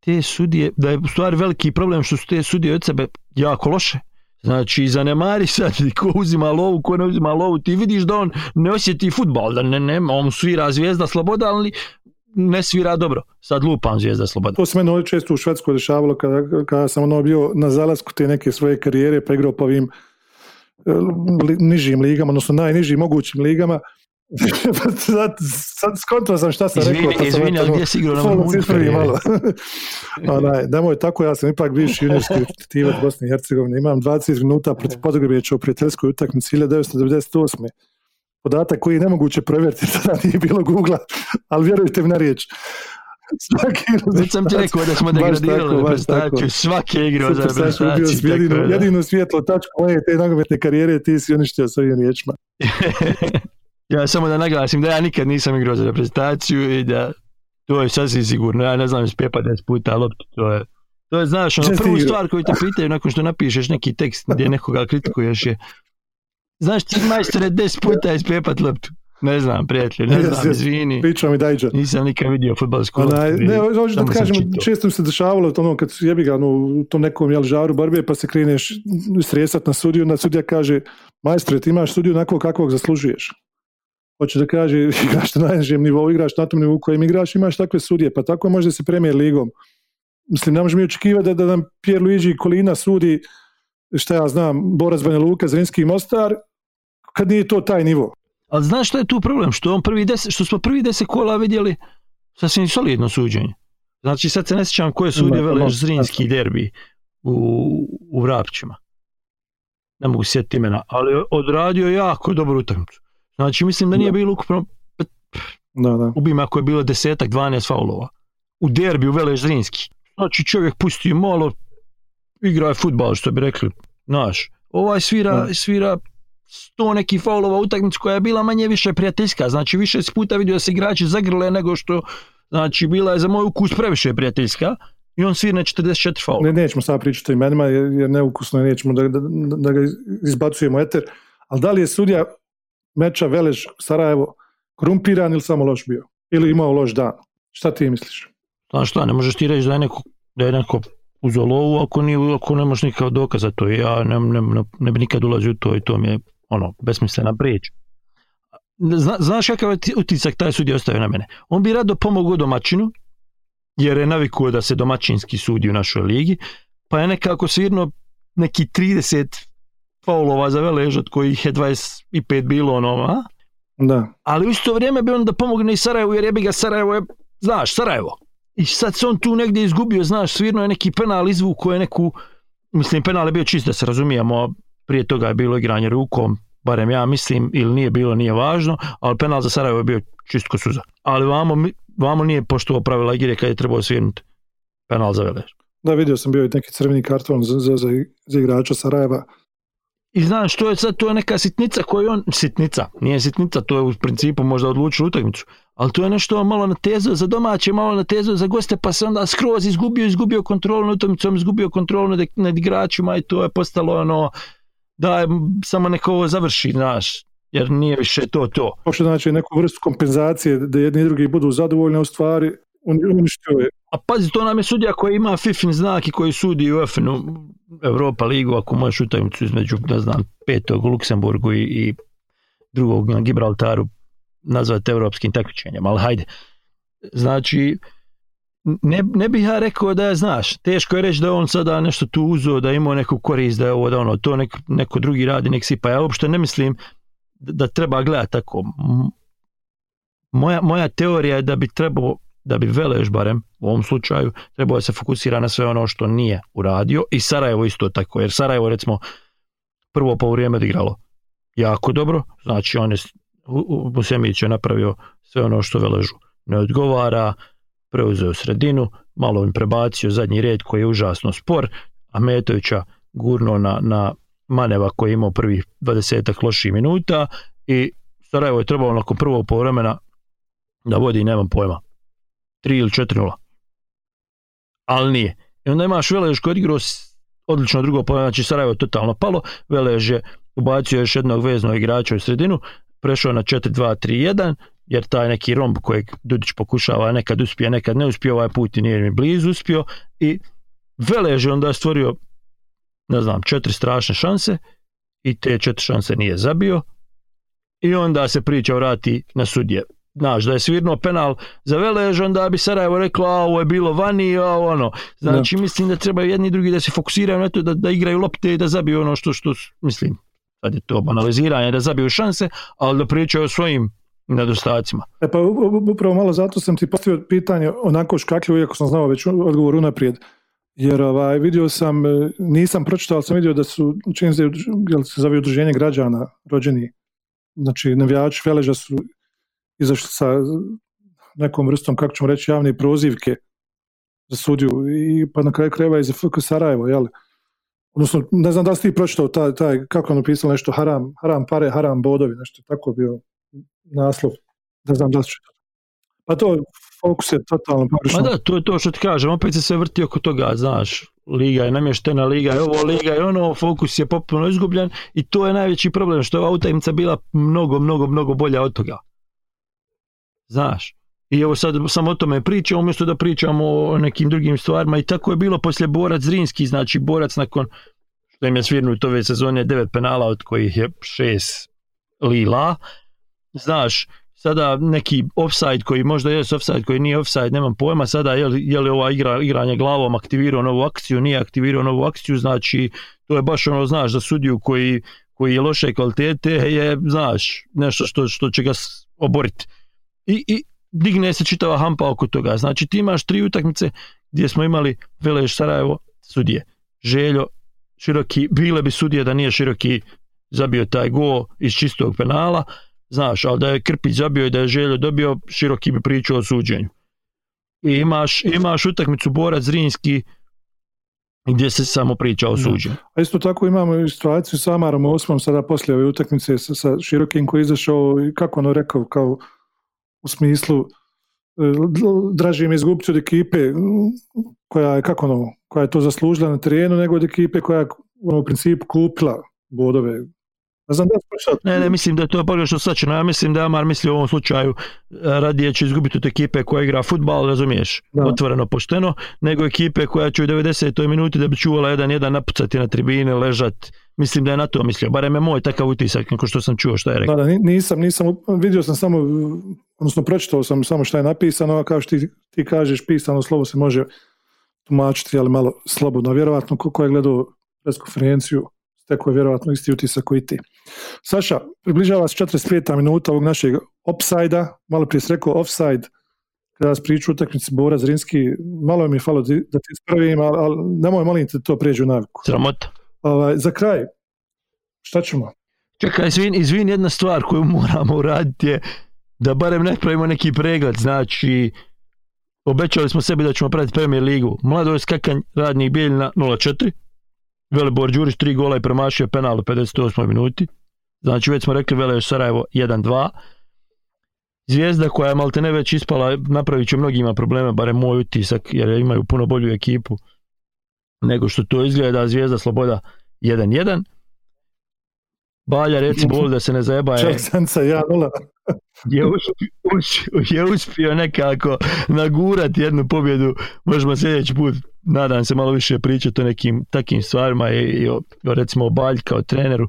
S2: te sudije, da je u stvari veliki problem što su te sudije od sebe jako loše. Znači, zanemari sad ko uzima lovu, ko ne uzima lovu, ti vidiš da on ne osjeti futbal, da ne, ne, on svira zvijezda sloboda, ali ne svira dobro. Sad lupam zvijezda sloboda.
S3: To se meni često u Švedskoj dešavalo kada, kada sam ono bio na zalasku te neke svoje karijere pa igrao po ovim e, li, nižim ligama, odnosno najnižim mogućim ligama. sad, sad skontao sam šta sam
S2: izvini,
S3: rekao.
S2: Izvini, ali gdje si igrao na
S3: Malo. Onaj, nemoj tako, ja sam ipak bivši juniorski aktivac Bosne i Hercegovine. Imam 20 minuta protiv Podgrebjeća u prijateljskoj utakmici 1998 podatak koji je nemoguće provjeriti, tada nije bilo Google, ali vjerujte mi na riječ.
S2: Svaki Već sam ti rekao da smo degradirali prestaciju, svake igre za prestaciju.
S3: Jedino, jedino svjetlo tačko moje te nogometne karijere ti si uništio s ovim riječima.
S2: ja samo da naglasim da ja nikad nisam igrao za reprezentaciju i da to je sasvim sigurno. Ja ne znam spepa 10 puta loptu, to je to je, znaš, ono, prvu stvar koju te pitaju nakon što napišeš neki tekst gdje nekoga kritikuješ je Znaš ti majstore 10 puta ispepat loptu? Ne znam, prijatelj, ne znam, yes, izvini.
S3: Priča mi dajđa.
S2: Nisam nikad vidio futbalsku loptu.
S3: Ne, hoću da kažem, često mi se dešavalo ono, kad jebi ga ono, u tom nekom jel, žaru borbe pa se kreneš stresat na sudiju, na sudija kaže majstore, ti imaš sudiju onako kakvog zaslužuješ. Hoće da kaže, igraš na najnižem nivou, igraš na tom nivou kojem igraš, imaš takve sudije, pa tako može se premijer ligom. Mislim, ne možemo mi očekivati da, da nam Pierluigi Kolina sudi šta ja znam, Borac Banja Luka, Zrinski i Mostar, kad nije to taj nivo.
S2: Ali znaš što je tu problem? Što, on prvi deset, što smo prvi deset kola vidjeli sasvim solidno suđenje. Znači sad se ne sjećam koje sudje Veleš Zrinski derbi u, u Vrapćima. Ne mogu sjetiti imena, ali odradio jako dobru utakmicu. Znači mislim da nije bilo ukupno
S3: da, da.
S2: ubim ako je bilo desetak, 12 faulova. U derbi u Veleš Zrinski. Znači čovjek pusti malo igra je futbal što bi rekli. Znaš, ovaj svira, da. svira sto neki faulova utakmicu koja je bila manje više prijateljska, znači više puta vidio da se igrači zagrle nego što, znači bila je za moj ukus previše prijateljska i on svirne 44 faula.
S3: Ne, nećemo sad pričati o imenima jer, neukusno je, nećemo da, da, da ga izbacujemo eter, ali da li je sudija meča Velež Sarajevo korumpiran ili samo loš bio? Ili imao loš dan? Šta ti misliš?
S2: Znaš šta, ne možeš ti reći da je neko, da je neko lovu ako, nije, ako nemaš nikakav dokaz za to. Ja ne, ne, ne, ne bi nikad ulazio u to i to mi je ono, besmislena priča. Zna, znaš kakav je utisak taj sudija ostavio na mene? On bi rado pomogao domaćinu, jer je navikuo da se domaćinski sudi u našoj ligi, pa je nekako svirno neki 30 faulova za velež, od kojih je 25 bilo ono, a?
S3: Da.
S2: Ali u isto vrijeme bi on da pomogne i Sarajevo, jer je bi ga Sarajevo je, znaš, Sarajevo. I sad se on tu negdje izgubio, znaš, svirno je neki penal izvuko je neku, mislim, penal je bio čist da se razumijemo, prije toga je bilo igranje rukom, barem ja mislim, ili nije bilo, nije važno, ali penal za Sarajevo je bio čistko suza. Ali vamo, vamo nije poštovao pravila igre kad je trebao svirnuti penal za Velež.
S3: Da, vidio sam bio i neki crveni karton za, za, za, igrača Sarajeva.
S2: I znaš, to je sad to je neka sitnica koju on, sitnica, nije sitnica, to je u principu možda odlučilo utakmicu, ali to je nešto malo na tezu za domaće, malo na tezu za goste, pa se onda skroz izgubio, izgubio kontrolu nad utakmicom, izgubio kontrolu nad, nad igračima i to je postalo ono, da samo neko ovo završi, znaš, jer nije više to to.
S3: Pošto znači neku vrstu kompenzacije da jedni i drugi budu zadovoljni u stvari, uništio je.
S2: A pazi, to nam je sudija koji ima FIFIN znak i koji sudi u FN-u Europa ligu, ako možeš utakmicu između, ne znam, petog u Luksemburgu i, i drugog na Gibraltaru nazvati europskim takmičenjem, ali hajde. Znači, ne, ne bih ja rekao da je, znaš, teško je reći da on sada nešto tu uzeo, da imao neku korist, da je ovo, da ono, to nek, neko drugi radi, nek si, pa ja uopšte ne mislim da, treba gledati tako. Moja, moja teorija je da bi trebao, da bi Veleš barem u ovom slučaju, trebao da se fokusira na sve ono što nije uradio i Sarajevo isto tako, jer Sarajevo recimo prvo po vrijeme odigralo jako dobro, znači on je Musemić je napravio sve ono što Veležu ne odgovara, preuzeo sredinu, malo im prebacio zadnji red koji je užasno spor, a Metovića gurno na, na Maneva koji je imao prvih 20 loših minuta i Sarajevo je trebalo nakon prvog povremena da vodi, nemam pojma, 3 ili 4-0. Ali nije. I onda imaš Velež koji je igrao odlično drugo povremeno, znači Sarajevo je totalno palo, Velež je ubacio još jednog veznog igrača u sredinu, prešao na 4-2-3-1, jer taj neki romb kojeg Dudić pokušava nekad uspije, nekad ne uspije, ovaj put i nije mi blizu uspio i Velež je onda stvorio ne znam, četiri strašne šanse i te četiri šanse nije zabio i onda se priča vrati na sudje. Znaš, da je svirno penal za Velež, onda bi Sarajevo reklo, a ovo je bilo vani, a ono. Znači, da. mislim da treba jedni i drugi da se fokusiraju na to, da, da igraju lopte i da zabiju ono što, što mislim, sad je to banaliziranje, da zabiju šanse, ali da pričaju o svojim nedostacima.
S3: E pa upravo malo zato sam ti postavio pitanje onako škakljivo, iako sam znao već odgovor unaprijed. Jer ovaj, vidio sam, e, nisam pročitao, ali sam vidio da su, čini se, jel se zove udruženje građana rođeni, znači navijači Veleža su izašli sa nekom vrstom, kako ćemo reći, javne prozivke za sudiju i pa na kraju krajeva i za FK Sarajevo, jel? Odnosno, ne znam da li ste ti pročitao taj, taj kako on napisao nešto, haram, haram pare, haram bodovi, nešto tako bio naslov. Ne znam da Pa to fokus je totalno
S2: pogrešno. Ma da, to je to što ti kažem, opet se sve vrti oko toga, znaš, liga je namještena, liga je ovo, liga je ono, fokus je popuno izgubljen i to je najveći problem, što je ova utakmica bila mnogo, mnogo, mnogo bolja od toga. Znaš, i evo sad samo o tome pričam, umjesto da pričamo o nekim drugim stvarima i tako je bilo poslije Borac Zrinski, znači Borac nakon što im je svirnut ove sezone devet penala od kojih je šest lila, znaš, sada neki offside koji možda je offside koji nije offside, nemam pojma sada je li, je li ova igra, igranje glavom aktivirao novu akciju, nije aktivirao novu akciju, znači to je baš ono, znaš, za sudiju koji, koji je loše kvalitete je, znaš, nešto što, što će ga oboriti. I, I digne se čitava hampa oko toga. Znači ti imaš tri utakmice gdje smo imali Veleš Sarajevo, sudije. Željo, široki, bile bi sudije da nije široki zabio taj gol iz čistog penala, Znaš, ali da je Krpić zabio i da je Željo dobio, široki bi pričao o suđenju. I imaš, imaš utakmicu Borac Zrinski gdje se samo priča o suđenju.
S3: A isto tako imamo i situaciju sa Amarom Osmom sada poslije ove utakmice sa, sa Širokim koji je izašao i kako ono rekao kao u smislu e, draži mi izgubiti od ekipe koja je kako ono, koja je to zaslužila na terenu nego od ekipe koja je ono, u principu kupila bodove znam da
S2: Ne, ne, mislim da je to pogrešno sačeno. Ja mislim da Amar misli u ovom slučaju e, radije će izgubiti od ekipe koja igra futbal, razumiješ, da. otvoreno pošteno, nego ekipe koja će u 90. minuti da bi čuvala jedan jedan napucati na tribine, ležat. Mislim da je na to mislio. Barem je moj takav utisak, neko što sam čuo što je rekao.
S3: Da, da, nisam, nisam, vidio sam samo, odnosno pročitao sam samo što je napisano, a kao što ti, ti kažeš, pisano slovo se može tumačiti, ali malo slobodno. Vjerovatno, ko je gledao preskonferenciju, Tako je vjerovatno isti utisak koji ti. Saša, približava se 45. minuta ovog našeg opsajda, malo prije se rekao offside, kada vas priču utakmici Bora Zrinski, malo mi je falo da ti ispravim, ali, ali nemoj molim te to prijeđu naviku.
S2: Sramota.
S3: Ovaj, za kraj, šta ćemo?
S2: Čekaj, izvin, izvin, jedna stvar koju moramo uraditi je da barem ne pravimo neki pregled, znači obećali smo sebi da ćemo pratiti Premier ligu. Mlado je skakanj radnih bijeljina 0-4, Velibor Đurić tri gola i promašio penal u 58. minuti. Znači već smo rekli Veleš Sarajevo 1-2. Zvijezda koja je malte ne već ispala, napravit će mnogima probleme, barem moj utisak, jer imaju puno bolju ekipu nego što to izgleda. Zvijezda Sloboda 1-1. Balja reci bol da se ne zajeba je, je, uspio, je uspio nekako nagurati jednu pobjedu. Možemo sljedeći put nadam se malo više pričati o nekim takim stvarima i, i o, recimo o Balj kao treneru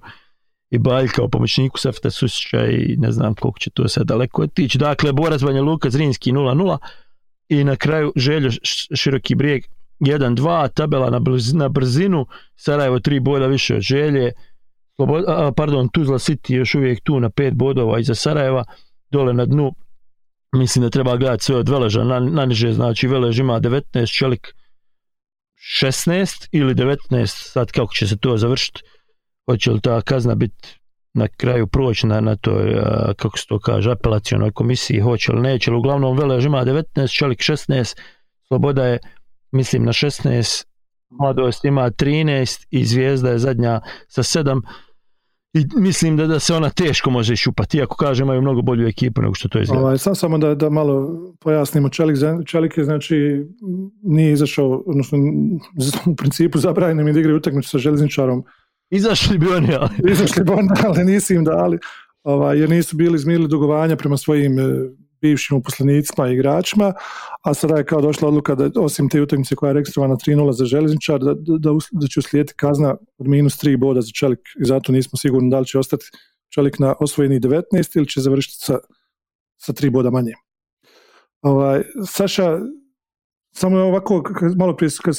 S2: i Balj kao pomoćniku Safta Susića i ne znam koliko će to sad daleko otići. Dakle, Borac Banja Luka Zrinski 0-0 i na kraju Željo Široki brijeg 1-2, tabela na, brz, na brzinu, Sarajevo 3 boda više od Želje, Slobod, a, pardon, Tuzla City još uvijek tu na 5 bodova iza Sarajeva, dole na dnu. Mislim da treba gledati sve od Veleža na, na niže, znači Velež ima 19, Čelik 16 ili 19, sad kako će se to završiti, hoće li ta kazna biti na kraju proći na, na toj, kako se to kaže, apelacijonoj komisiji, hoće li neće, ali uglavnom Velež ima 19, Čelik 16, Sloboda je, mislim, na 16, Mladost ima 13 i Zvijezda je zadnja sa 7 i mislim da, da se ona teško može iščupati, iako kaže imaju mnogo bolju ekipu nego što to izgleda.
S3: Ovaj, sam samo da, da malo pojasnimo, Čelik, Čelik je znači nije izašao, odnosno u principu zabranjeno mi da igraju utakmicu sa željezničarom.
S2: Izašli bi oni, ali...
S3: Izašli bi oni, ali nisi im dali, ovaj, jer nisu bili izmirili dugovanja prema svojim e, bivšim uposlenicima i igračima, a sada je kao došla odluka da osim te utakmice koja je registrovana 3-0 za željezničar, da, da, da će uslijediti kazna od minus 3 boda za Čelik i zato nismo sigurni da li će ostati Čelik na osvojeni 19 ili će završiti sa, sa 3 boda manje. Ovaj, Saša, samo je ovako, malo prije kad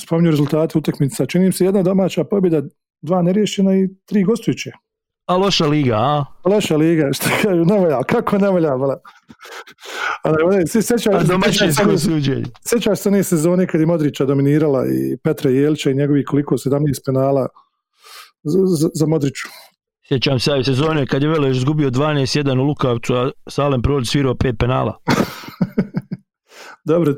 S3: spominju rezultate utakmica, čini se jedna domaća pobjeda, dva neriješena i tri gostujuće.
S2: A loša liga, a?
S3: Loša liga, što kažu, ne valja, kako ne valja, bala. Ali, se sjećaš. Sjećaš se one sezone kad je Modrića dominirala i Petra Jelića i njegovi koliko 17 penala za, za, za Modriću.
S2: Sjećam se sezone kad je Veleš izgubio 12-1 u Lukavcu, a Salem Prolić svirao 5 penala.
S3: Dobro,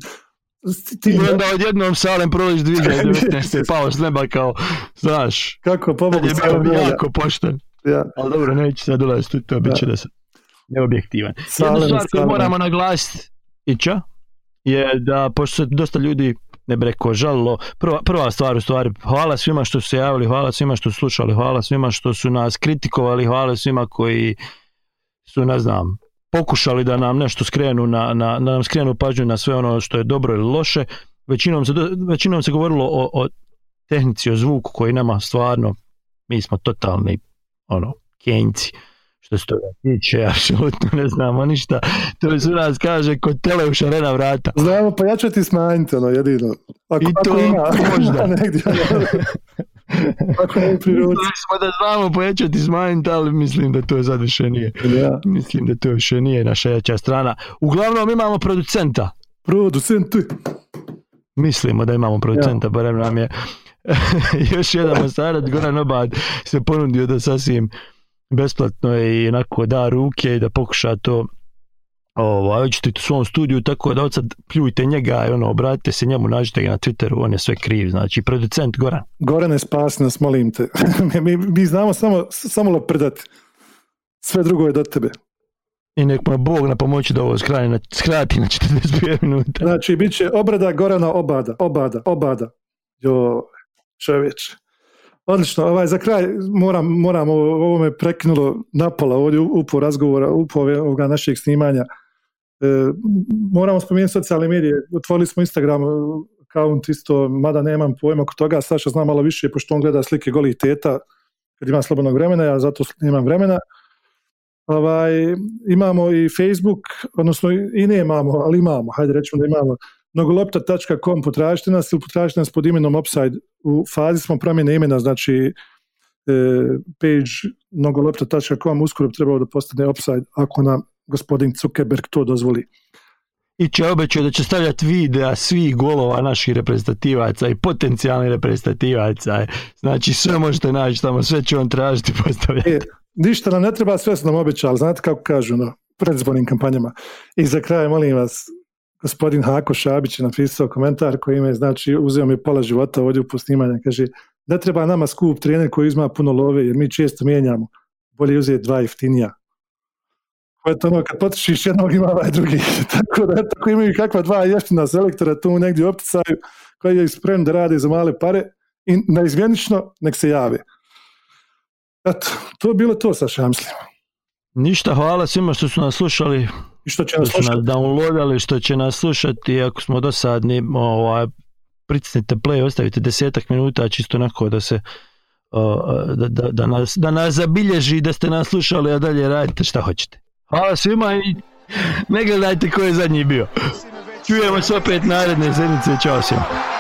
S2: ti I onda odjednom Salem Prolić 2019. pao s neba kao, znaš,
S3: kako pomogu
S2: je bio jako pošten.
S3: Ja.
S2: Ali dobro, neću sad ulaziti, to bit će da sam neobjektivan. Jedna stvar koju moramo naglasiti, Ića, je da, pošto se dosta ljudi ne bi rekao žalilo, prva, prva stvar u stvari, hvala svima što su se javili, hvala svima što su slušali, hvala svima što su nas kritikovali, hvala svima koji su, ne znam, pokušali da nam nešto skrenu, na, na, da nam skrenu pažnju na sve ono što je dobro ili loše. Većinom se, većinom se govorilo o, o tehnici, o zvuku koji nama stvarno, mi smo totalni ono, kenjci što se toga tiče, apsolutno ne znamo ništa. To su nas kaže kod tele u šarena vrata.
S3: Znamo, pa ja ću ti smanjiti, ono, jedino.
S2: Ako, I to ako ima, možda.
S3: negdje, ako ne
S2: smo da znamo pojačati smanjiti, ali mislim da to sad više nije.
S3: Ja.
S2: Mislim da to više nije naša jača strana. Uglavnom imamo producenta.
S3: Producent.
S2: Mislimo da imamo producenta, ja. barem nam je još jedan Mosarac, Goran Obad se ponudio da sasvim besplatno i onako da ruke i da pokuša to ovaj, ćete u svom studiju, tako da od sad pljujte njega i ono, obratite se njemu, nađite ga na Twitteru, on je sve kriv, znači producent Goran.
S3: Goran je spas nas, molim te. mi, mi, znamo samo, samo loprdati. Sve drugo je do tebe.
S2: I nek mu Bog na pomoći da ovo skrati na, skrati na 45 minuta.
S3: Znači, bit će obrada Gorana Obada, Obada, Obada. Jo, čovječ. Odlično, ovaj, za kraj moram, moram ovo me prekinulo napola ovdje upo razgovora, upo ovoga našeg snimanja. E, moramo spomenuti socijalne medije, otvorili smo Instagram account isto, mada nemam pojma oko toga, Saša zna malo više, pošto on gleda slike golih teta, kad ima slobodnog vremena, ja zato nemam vremena. Ovaj, imamo i Facebook, odnosno i nemamo, ali imamo, hajde rećemo da imamo nogolopta.com, potražite nas ili potražite nas pod imenom Upside. U fazi smo promjene imena, znači e, page nogolopta.com uskoro bi trebalo da postane Upside ako nam gospodin Zuckerberg to dozvoli.
S2: I će obećao da će stavljati videa svih golova naših reprezentativaca i potencijalnih reprezentativaca. Znači sve možete naći tamo, sve će on tražiti postavljati. E,
S3: ništa nam ne treba, sve su nam obećali, znate kako kažu no, predizbornim kampanjama. I za kraj, molim vas, gospodin Hako Šabić je napisao komentar koji me, znači, uzeo mi pola života ovdje u posnimanja, kaže, ne treba nama skup trener koji uzma puno love, jer mi često mijenjamo, bolje uzeti dva jeftinija. je to ono, kad potrošiš jednog ima ovaj drugi. tako da, tako imaju kakva dva jeftina selektora tu negdje opticaju, koji je spremni da rade za male pare i neizmjenično nek se jave. Eto, to je bilo to sa šamsljima.
S2: Ništa, hvala svima što su nas slušali.
S3: I što će nas
S2: slušati. Nas downloadali, što će nas slušati. Ako smo dosadni, ovaj, pritisnite play, ostavite desetak minuta, čisto onako da se da, da, da, nas, da nas zabilježi da ste nas slušali, a dalje radite šta hoćete. Hvala svima i ne gledajte ko je zadnji bio. Čujemo se opet naredne sedmice. Ćao svima.